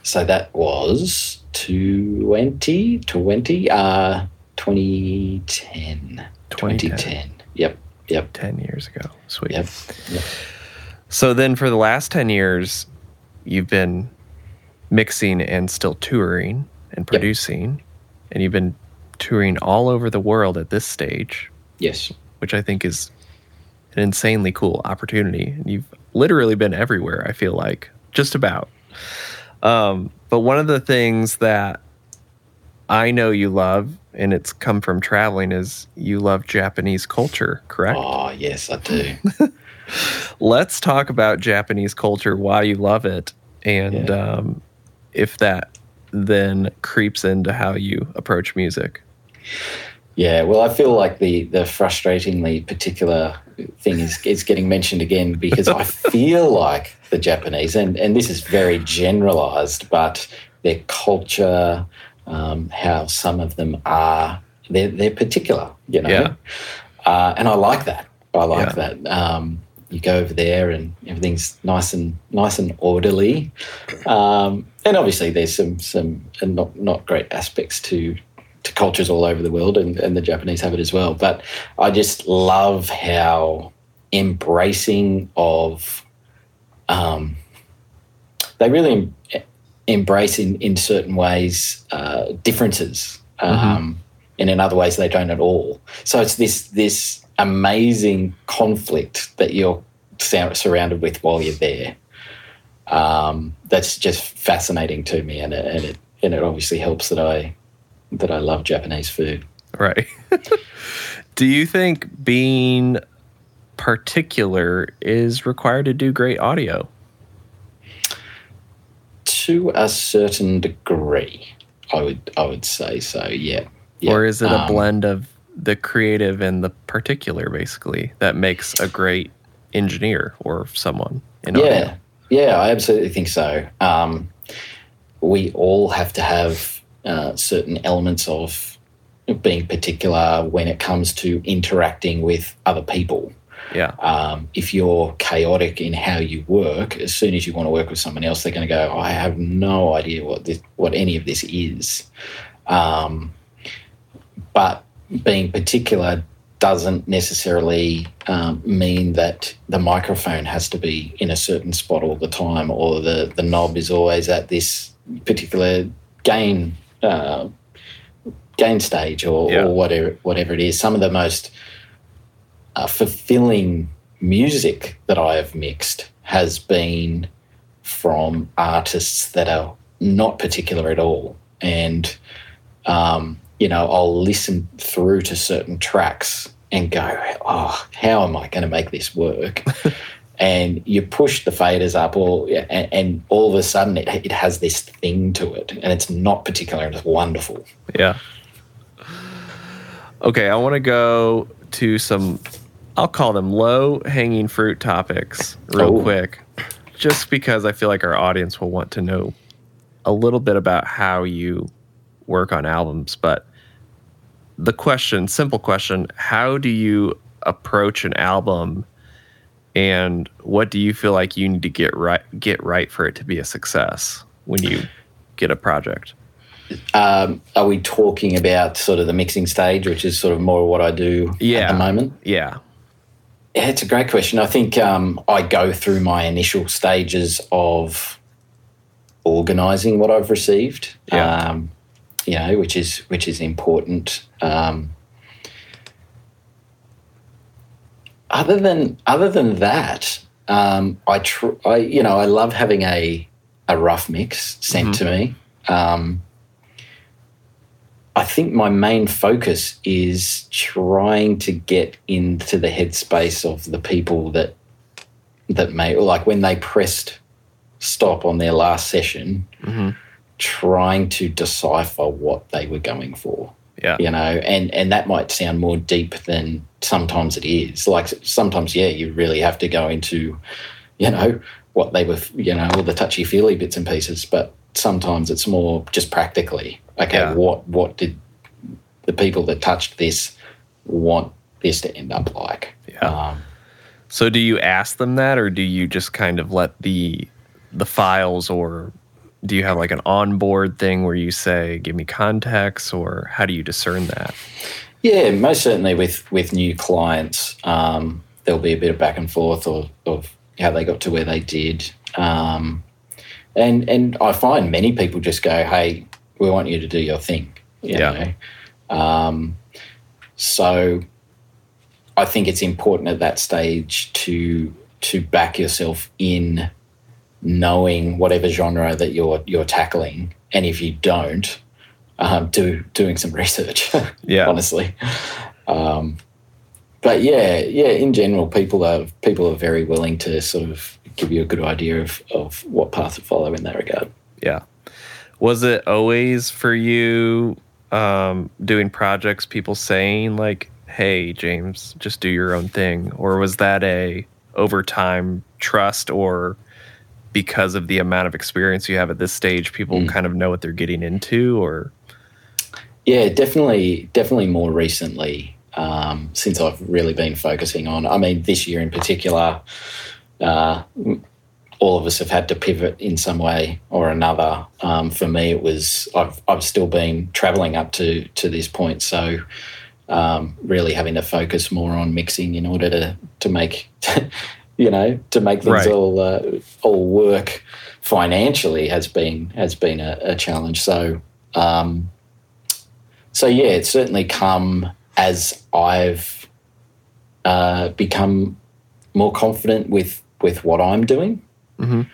So that was 20, 20, uh, 2010. 2010. 2010. Yep, yep, 10 years ago. Sweet. yep, yep. So then for the last 10 years, you've been mixing and still touring and producing, and you've been touring all over the world at this stage, Yes. which I think is an insanely cool opportunity. You've literally been everywhere, I feel like, just about. Um, but one of the things that I know you love, and it's come from traveling, is you love Japanese culture, correct? Oh, yes, I do. let's talk about Japanese culture, why you love it, and Yeah. um, if that then creeps into how you approach music. Yeah, well, I feel like the the frustratingly particular thing is is getting mentioned again because I feel like the Japanese, and and this is very generalized, but their culture, um, how some of them are, they're they're particular, you know, Yeah. uh, and I like that. I like Yeah. that. Um, you go over there and everything's nice and nice and orderly, um, and obviously there's some some not not great aspects to to cultures all over the world, and, and the Japanese have it as well. But I just love how embracing of um, they really em- embrace in, in certain ways uh, differences, um, and in other ways they don't at all. So it's this this amazing conflict that you're surrounded with while you're there. Um, that's just fascinating to me, and it, and it and it obviously helps that I that I love Japanese food. Right. do you think being particular is required to do great audio? To a certain degree, I would I would say so. Yeah. yeah. Or is it a Um, blend of the creative and the particular, basically, that makes a great engineer or someone in Yeah, audio? yeah, I absolutely think so. Um, we all have to have uh, certain elements of being particular when it comes to interacting with other people. Yeah. Um, if you're chaotic in how you work, as soon as you want to work with someone else, they're going to go, "I have no idea what this, what any of this is." Um, but being particular doesn't necessarily um, mean that the microphone has to be in a certain spot all the time, or the the knob is always at this particular gain uh, gain stage, or, Yeah. or whatever whatever it is. Some of the most uh, fulfilling music that I have mixed has been from artists that are not particular at all. And, um, you know, I'll listen through to certain tracks and go, oh, how am I going to make this work? and you push the faders up, or and, and all of a sudden it, it has this thing to it, and it's not particular, and it's wonderful. Yeah. Okay, I want to go to some, I'll call them low hanging fruit topics real Oh. quick, just because I feel like our audience will want to know a little bit about how you work on albums. But the question, simple question, how do you approach an album and what do you feel like you need to get right get right for it to be a success when you get a project? Um, are we talking about sort of the mixing stage, which is sort of more what I do at the moment? Yeah. Yeah, it's a great question. I think um, I go through my initial stages of organising what I've received. Yeah. Um, you know, which is which is important. Um, other than other than that, Um, I, tr- I, you know, I love having a a rough mix sent to me. Um, I think my main focus is trying to get into the headspace of the people that that may, like when they pressed stop on their last session, trying to decipher what they were going for Yeah. you know and and that might sound more deep than sometimes it is like sometimes yeah you really have to go into you know what they were you know all the touchy feely bits and pieces but sometimes it's more just practically okay Yeah. what what did the people that touched this want this to end up like Yeah. um, So do you ask them that or do you just kind of let the the files or do you have like an onboard thing where you say give me context or how do you discern that? Yeah, most certainly with with new clients, um, there'll be a bit of back and forth of, of how they got to where they did, um, and and I find many people just go, "Hey, we want you to do your thing," you Yeah. know. Um, so, I think it's important at that stage to to back yourself in knowing whatever genre that you're you're tackling, and if you don't, um, do doing some research. Yeah. honestly. Um, but yeah, yeah. In general, people are people are very willing to sort of give you a good idea of of what path to follow in that regard. Yeah. Was it always for you um, doing projects, people saying like, "Hey, James, just do your own thing," or was that a over time trust, or because of the amount of experience you have at this stage, people kind of know what they're getting into, or Yeah, definitely, definitely more recently um, since I've really been focusing on. I mean, this year in particular, uh, all of us have had to pivot in some way or another. Um, for me, it was I've I've still been traveling up to to this point, so um, really having to focus more on mixing in order to to make you know to make things Right. all uh, all work financially has been has been a, a challenge. So. Um, so yeah, it's certainly come as I've uh, become more confident with with what I'm doing. Mhm.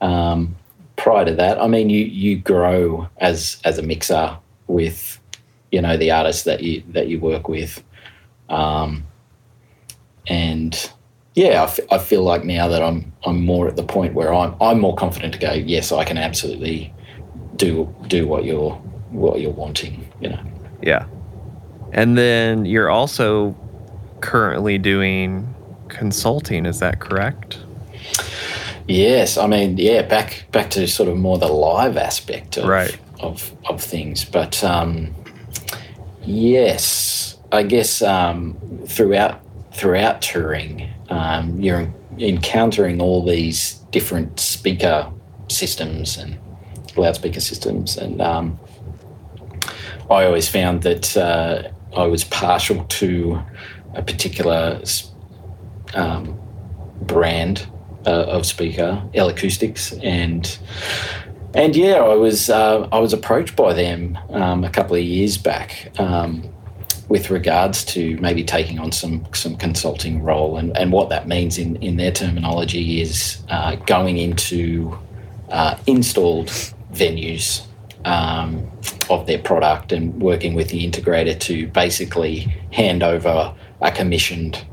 Um, prior to that, I mean, you you grow as as a mixer with you know the artists that you that you work with, um, and yeah, I, f- I feel like now that I'm I'm more at the point where I'm I'm more confident to go. Yes, I can absolutely do do what you're what you're wanting. You know. yeah. And then you're also currently doing consulting. Is that correct? Yes, I mean, yeah, back back to sort of more the live aspect of Right. of, of things, but um, yes, I guess um, throughout throughout touring, um, you're encountering all these different speaker systems and loudspeaker systems, and um, I always found that uh, I was partial to a particular um, brand uh, of speaker, L Acoustics, and and yeah, I was uh, I was approached by them um, a couple of years back um, with regards to maybe taking on some some consulting role, and, and what that means in in their terminology is uh, going into uh, installed venues um, of their product and working with the integrator to basically hand over a commissioned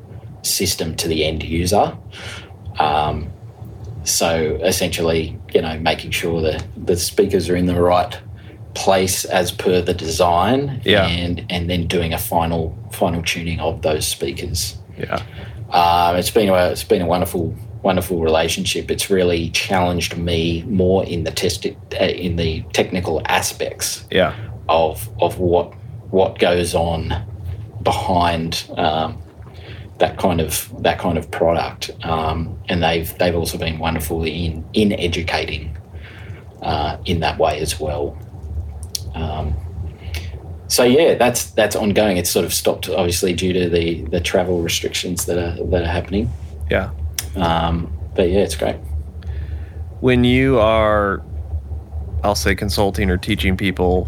system to the end user. Um, so essentially, you know, making sure that the speakers are in the right place as per the design, Yeah. and and then doing a final final tuning of those speakers. Yeah. Um, it's been a it's been a wonderful wonderful relationship. It's really challenged me more in the test uh, in the technical aspects Yeah. of of what what goes on behind um, that kind of that kind of product, um, and they've they've also been wonderful in in educating uh, in that way as well. Um, so yeah, that's that's ongoing. It's sort of stopped, obviously, due to the the travel restrictions that are that are happening. Yeah. Um, but yeah, it's great. when you are i'll say consulting or teaching people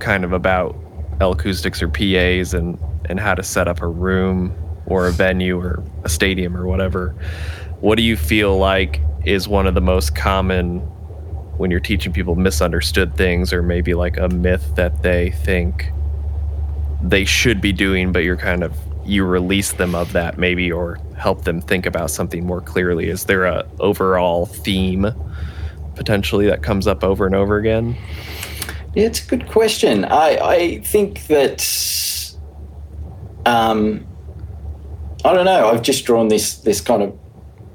kind of about L acoustics or pas and and how to set up a room or a venue or a stadium or whatever what do you feel like is one of the most common when you're teaching people misunderstood things or maybe like a myth that they think they should be doing but you're kind of you release them of that maybe or help them think about something more clearly is there a overall theme potentially that comes up over and over again Yeah, it's a good question. I, I think that um, I don't know. I've just drawn this this kind of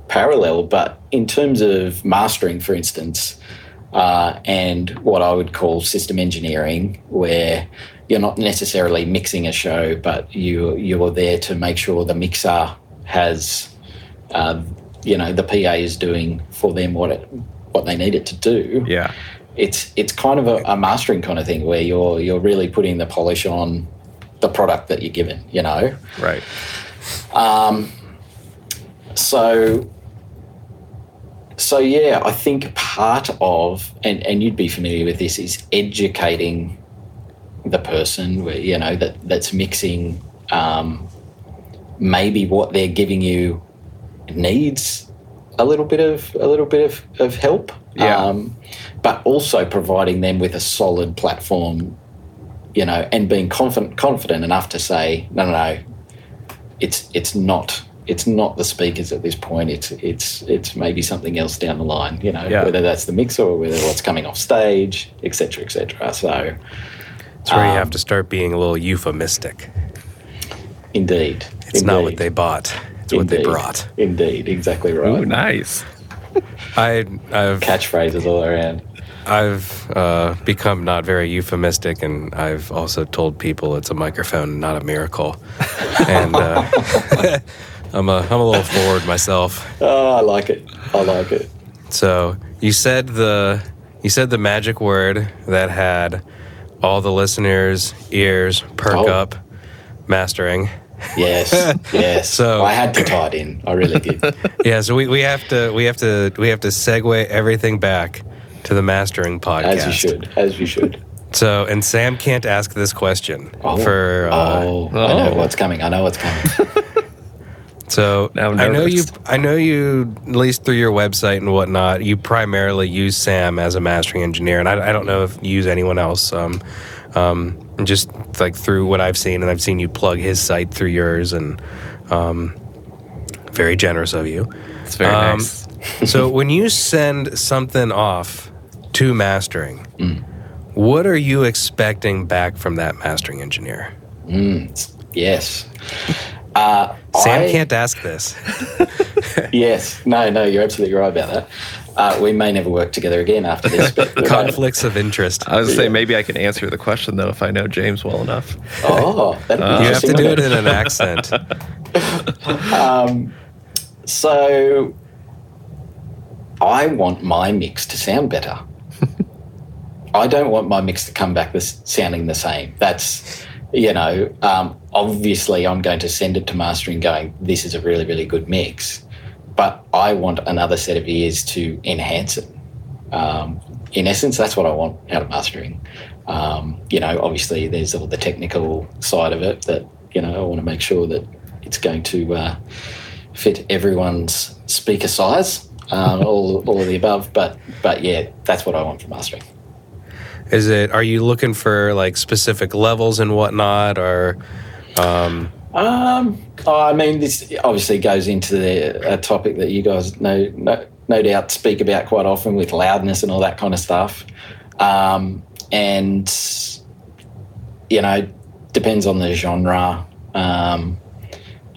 parallel, but in terms of mastering, for instance, uh, and what I would call system engineering, where you're not necessarily mixing a show, but you you are there to make sure the mixer has, uh, you know, the PA is doing for them what it what they need it to do. Yeah. It's it's kind of a, a mastering kind of thing where you're you're really putting the polish on the product that you're given, you know. right. Um, so so yeah, I think part of and and you'd be familiar with this is educating the person where you know that that's mixing um, maybe what they're giving you needs a little bit of a little bit of, of help Yeah. um, but also providing them with a solid platform you know and being confident confident enough to say no no no it's it's not it's not the speakers at this point it's it's it's maybe something else down the line you know Yeah. whether that's the mixer or whether what's coming off stage etc etc so it's where you Um, have to start being a little euphemistic. indeed It's not what they bought; it's what they Indeed. brought. indeed exactly right Ooh, nice I, I've catchphrases all around I've uh, become not very euphemistic, and I've also told people it's a microphone, not a miracle. and uh, I'm a I'm a little forward myself. oh i like it i like it So you said the you said the magic word that had all the listeners' ears perk Oh. up, mastering. yes yes So- i had to tie it in i really did Yeah, so we, we have to we have to we have to segue everything back to the mastering podcast. as you should as you should So, and Sam can't ask this question oh, for. Uh, oh, i know Oh. what's coming i know what's coming So I'm know you. I know you. At least through your website and whatnot, you primarily use Sam as a mastering engineer, and I, I don't know if you use anyone else. Um, um, just like through what I've seen, and I've seen you plug his site through yours, and um, very generous of you. it's very Um, nice so when you send something off to mastering, Mm. what are you expecting back from that mastering engineer? Yes uh, Sam I- can't ask this. Yes, no, no, you're absolutely right about that. Uh, we may never work together again after this. But Conflicts of interest. i was gonna say maybe i can answer the question though if i know james well enough Oh, that'd be You have to do it in an accent. So, I want my mix to sound better. I don't want my mix to come back this sounding the same. That's, you know, um, obviously I'm going to send it to mastering going, this is a really, really good mix. But I want another set of ears to enhance it. Um, in essence, that's what I want out of mastering. Um, you know, obviously there's all the technical side of it that, you know, I want to make sure that it's going to uh, fit everyone's speaker size, um, all, all of the above. But, but yeah, that's what I want from mastering. Is it? Are you looking for like specific levels and whatnot, or um, Um, I mean, this obviously goes into the, a topic that you guys know, no, no doubt speak about quite often with loudness and all that kind of stuff. Um, and, you know, depends on the genre. Um,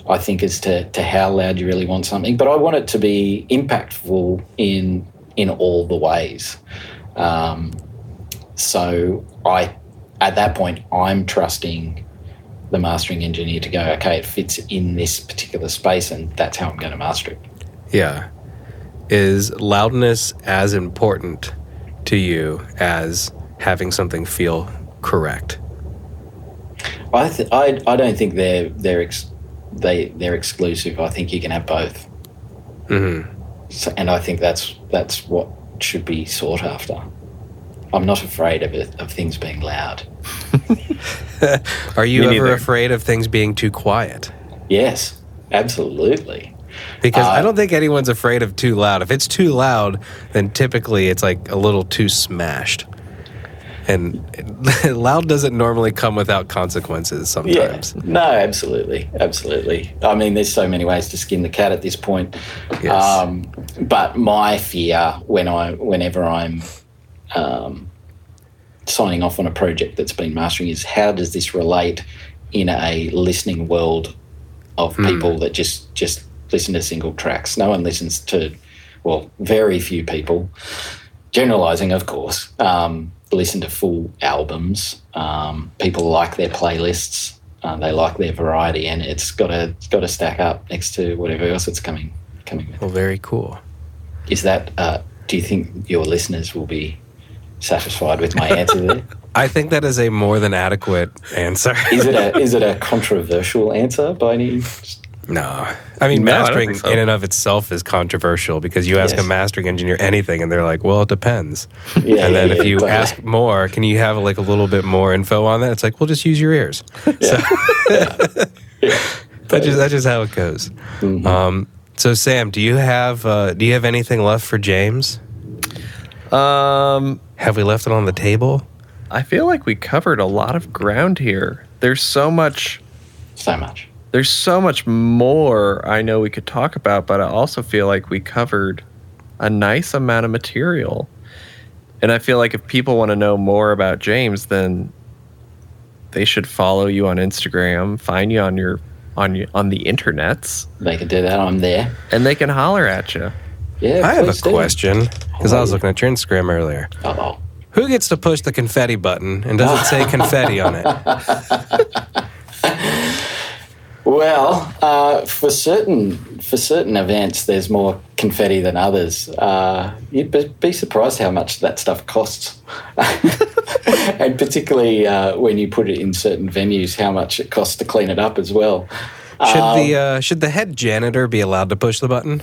I think as to, to how loud you really want something, but I want it to be impactful in in all the ways. Um, so I, at that point, I'm trusting the mastering engineer to go, okay, it fits in this particular space, and that's how I'm going to master it. yeah, is loudness as important to you as having something feel correct? I th- I, I don't think they're they're ex- they they're exclusive. I think you can have both, hmm so, and I think that's that's what should be sought after. I'm not afraid of it of things being loud. Are you Me ever neither. afraid of things being too quiet? Yes, absolutely. Because I Uh, don't think anyone's afraid of too loud. If it's too loud, then typically it's like a little too smashed. And loud doesn't normally come without consequences Yeah. sometimes. No, absolutely, absolutely. I mean, there's so many ways to skin the cat at this point. Yes. Um, but my fear when I, whenever I'm um, signing off on a project that's been mastering, is how does this relate in a listening world of people that just just listen to single tracks? No one listens to, well, very few people. Generalizing, of course. Um, listen to full albums. Um, people like their playlists. Uh, they like their variety, and it's got to it's got to stack up next to whatever else it's coming coming with. Well, very cool. Is that? Uh, do you think your listeners will be satisfied with my answer there? I think that is a more than adequate answer. Is it a is it a controversial answer by any? no. I mean, No, mastering think so. in and of itself is controversial because you ask Yes. a mastering engineer anything and they're like, well, it depends. Yeah, and then yeah, if you but- ask more, can you have like a little bit more info on that? It's like, well, just use your ears. That's just that's just how it goes. Mm-hmm. Um, so Sam, do you have uh, do you have anything left for James? Um, Have we left it on the table? I feel like we covered a lot of ground here. There's so much so much. there's so much more I know we could talk about, but I also feel like we covered a nice amount of material. And I feel like if people want to know more about James, then they should follow you on Instagram, find you on your on your, on the internets, They can do that. I'm there. and they can holler at you. Yeah, I have a do. question because I was looking at your Instagram earlier. Uh-oh. Who gets to push the confetti button and does it say confetti on it? Well, uh, for certain for certain events, there's more confetti than others. Uh, you'd be, be surprised how much that stuff costs, and particularly uh, when you put it in certain venues, how much it costs to clean it up as well. Should Um, the uh, should the head janitor be allowed to push the button?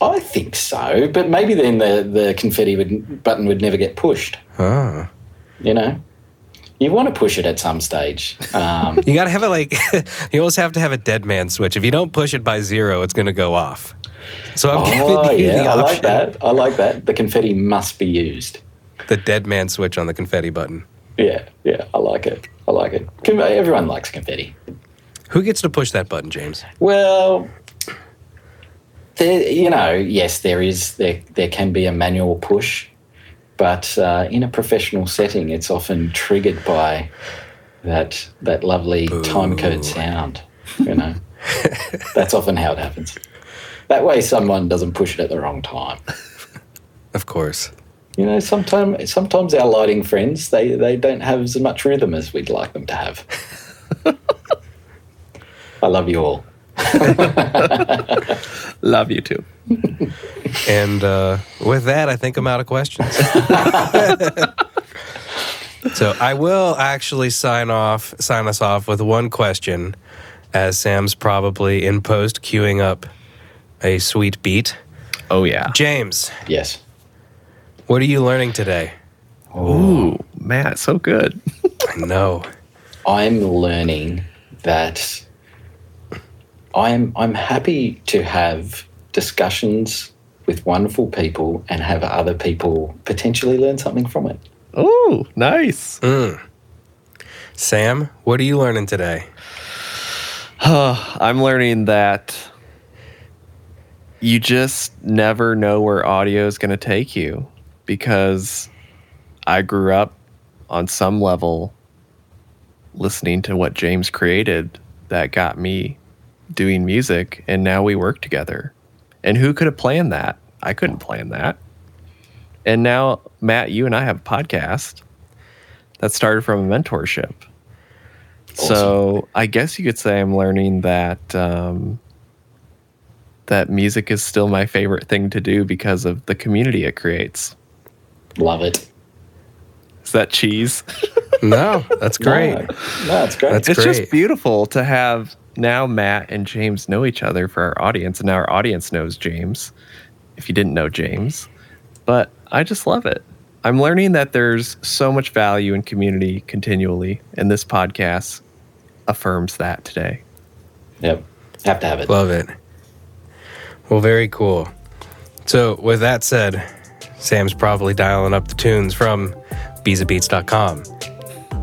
I think so, but maybe then the the confetti would, button would never get pushed. Oh. You know, you want to push it at some stage. Um, You gotta have it like you always have to have a dead man switch. If you don't push it by zero, it's gonna go off. So I'm giving oh you yeah, the I like option. that. I like that. The confetti must be used. The dead man switch on the confetti button. Yeah, yeah, I like it. I like it. Everyone likes confetti. Who gets to push that button, James? Well, there, you know, yes, there is. There, there can be a manual push, but uh, in a professional setting, it's often triggered by that that lovely time code sound. You know, that's often how it happens. That way, someone doesn't push it at the wrong time. Of course. You know, sometimes sometimes our lighting friends they, they don't have as much rhythm as we'd like them to have. I love you all. Love you too. And uh, with that, I think I'm out of questions. so I will actually sign off, sign us off with one question, as Sam's probably in post queuing up a sweet beat. Oh yeah. James, Yes. what are you learning today? Ooh, Matt, so good. I know. I'm learning that I'm I'm happy to have discussions with wonderful people and have other people potentially learn something from it. Oh, nice. Mm. Sam, what are you learning today? I'm learning that you just never know where audio is going to take you because I grew up on some level listening to what James created that got me doing music and now we work together. And who could have planned that? I couldn't plan that. And now Matt, you and I have a podcast that started from a mentorship. So I guess you could say I'm learning that um, that music is still my favorite thing to do because of the community it creates. Love it. Is that cheese? No, that's great. No, no it's great. That's it's great. just beautiful to have now Matt and James know each other for our audience, and now our audience knows James. If you didn't know James, but I just love it. I'm learning that there's so much value in community continually, and this podcast affirms that today. yep. Have to have it. Love it. Well, very cool. So, with that said, Sam's probably dialing up the tunes from beezabeats.com.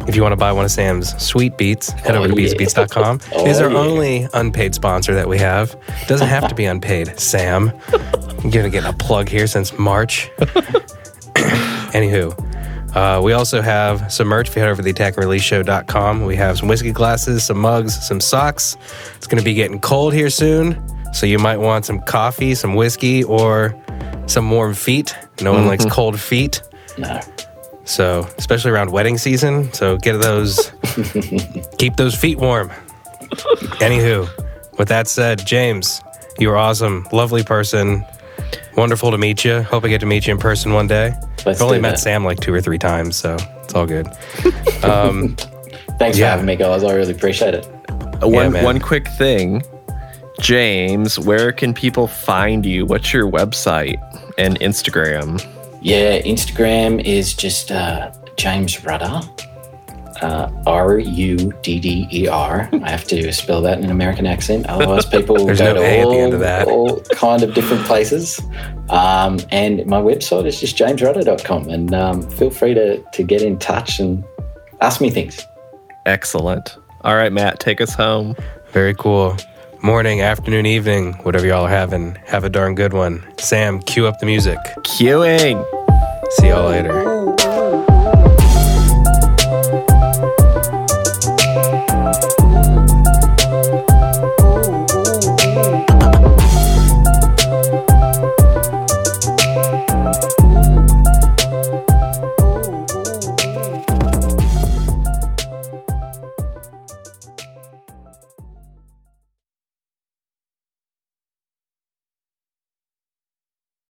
If you want to buy one of Sam's sweet beats, head Oh, over to yeah. beezabeats.com. Oh, It's our yeah. only unpaid sponsor that we have. Doesn't have to be unpaid, Sam. I'm going to get a plug here since March. Anywho, uh, we also have some merch. If you head over to the attackandreleaseshow.com, we have some whiskey glasses, some mugs, some socks. It's going to be getting cold here soon, so you might want some coffee, some whiskey, or some warm feet. No one likes cold feet. No. So, especially around wedding season. So, get those, keep those feet warm. Anywho, with that said, James, you are awesome, lovely person. Wonderful to meet you. Hope I get to meet you in person one day. Let's I've only met that. Sam like two or three times, so it's all good. Thanks Yeah. for having me, guys. I really appreciate it. Uh, one man. one quick thing, James. Where can people find you? What's your website and Instagram? Yeah, Instagram is just uh, James Rudder. Uh, R U D D E R. I have to spell that in an American accent, otherwise people There's go no to A at all, the end of that. all kind of different places. Um, and my website is just jamesrudder.com. And um, feel free to, to get in touch and ask me things. Excellent. All right, Matt, take us home. Very cool. Morning, afternoon, evening, whatever y'all are having. Have a darn good one. Sam, cue up the music. Queuing. See y'all later.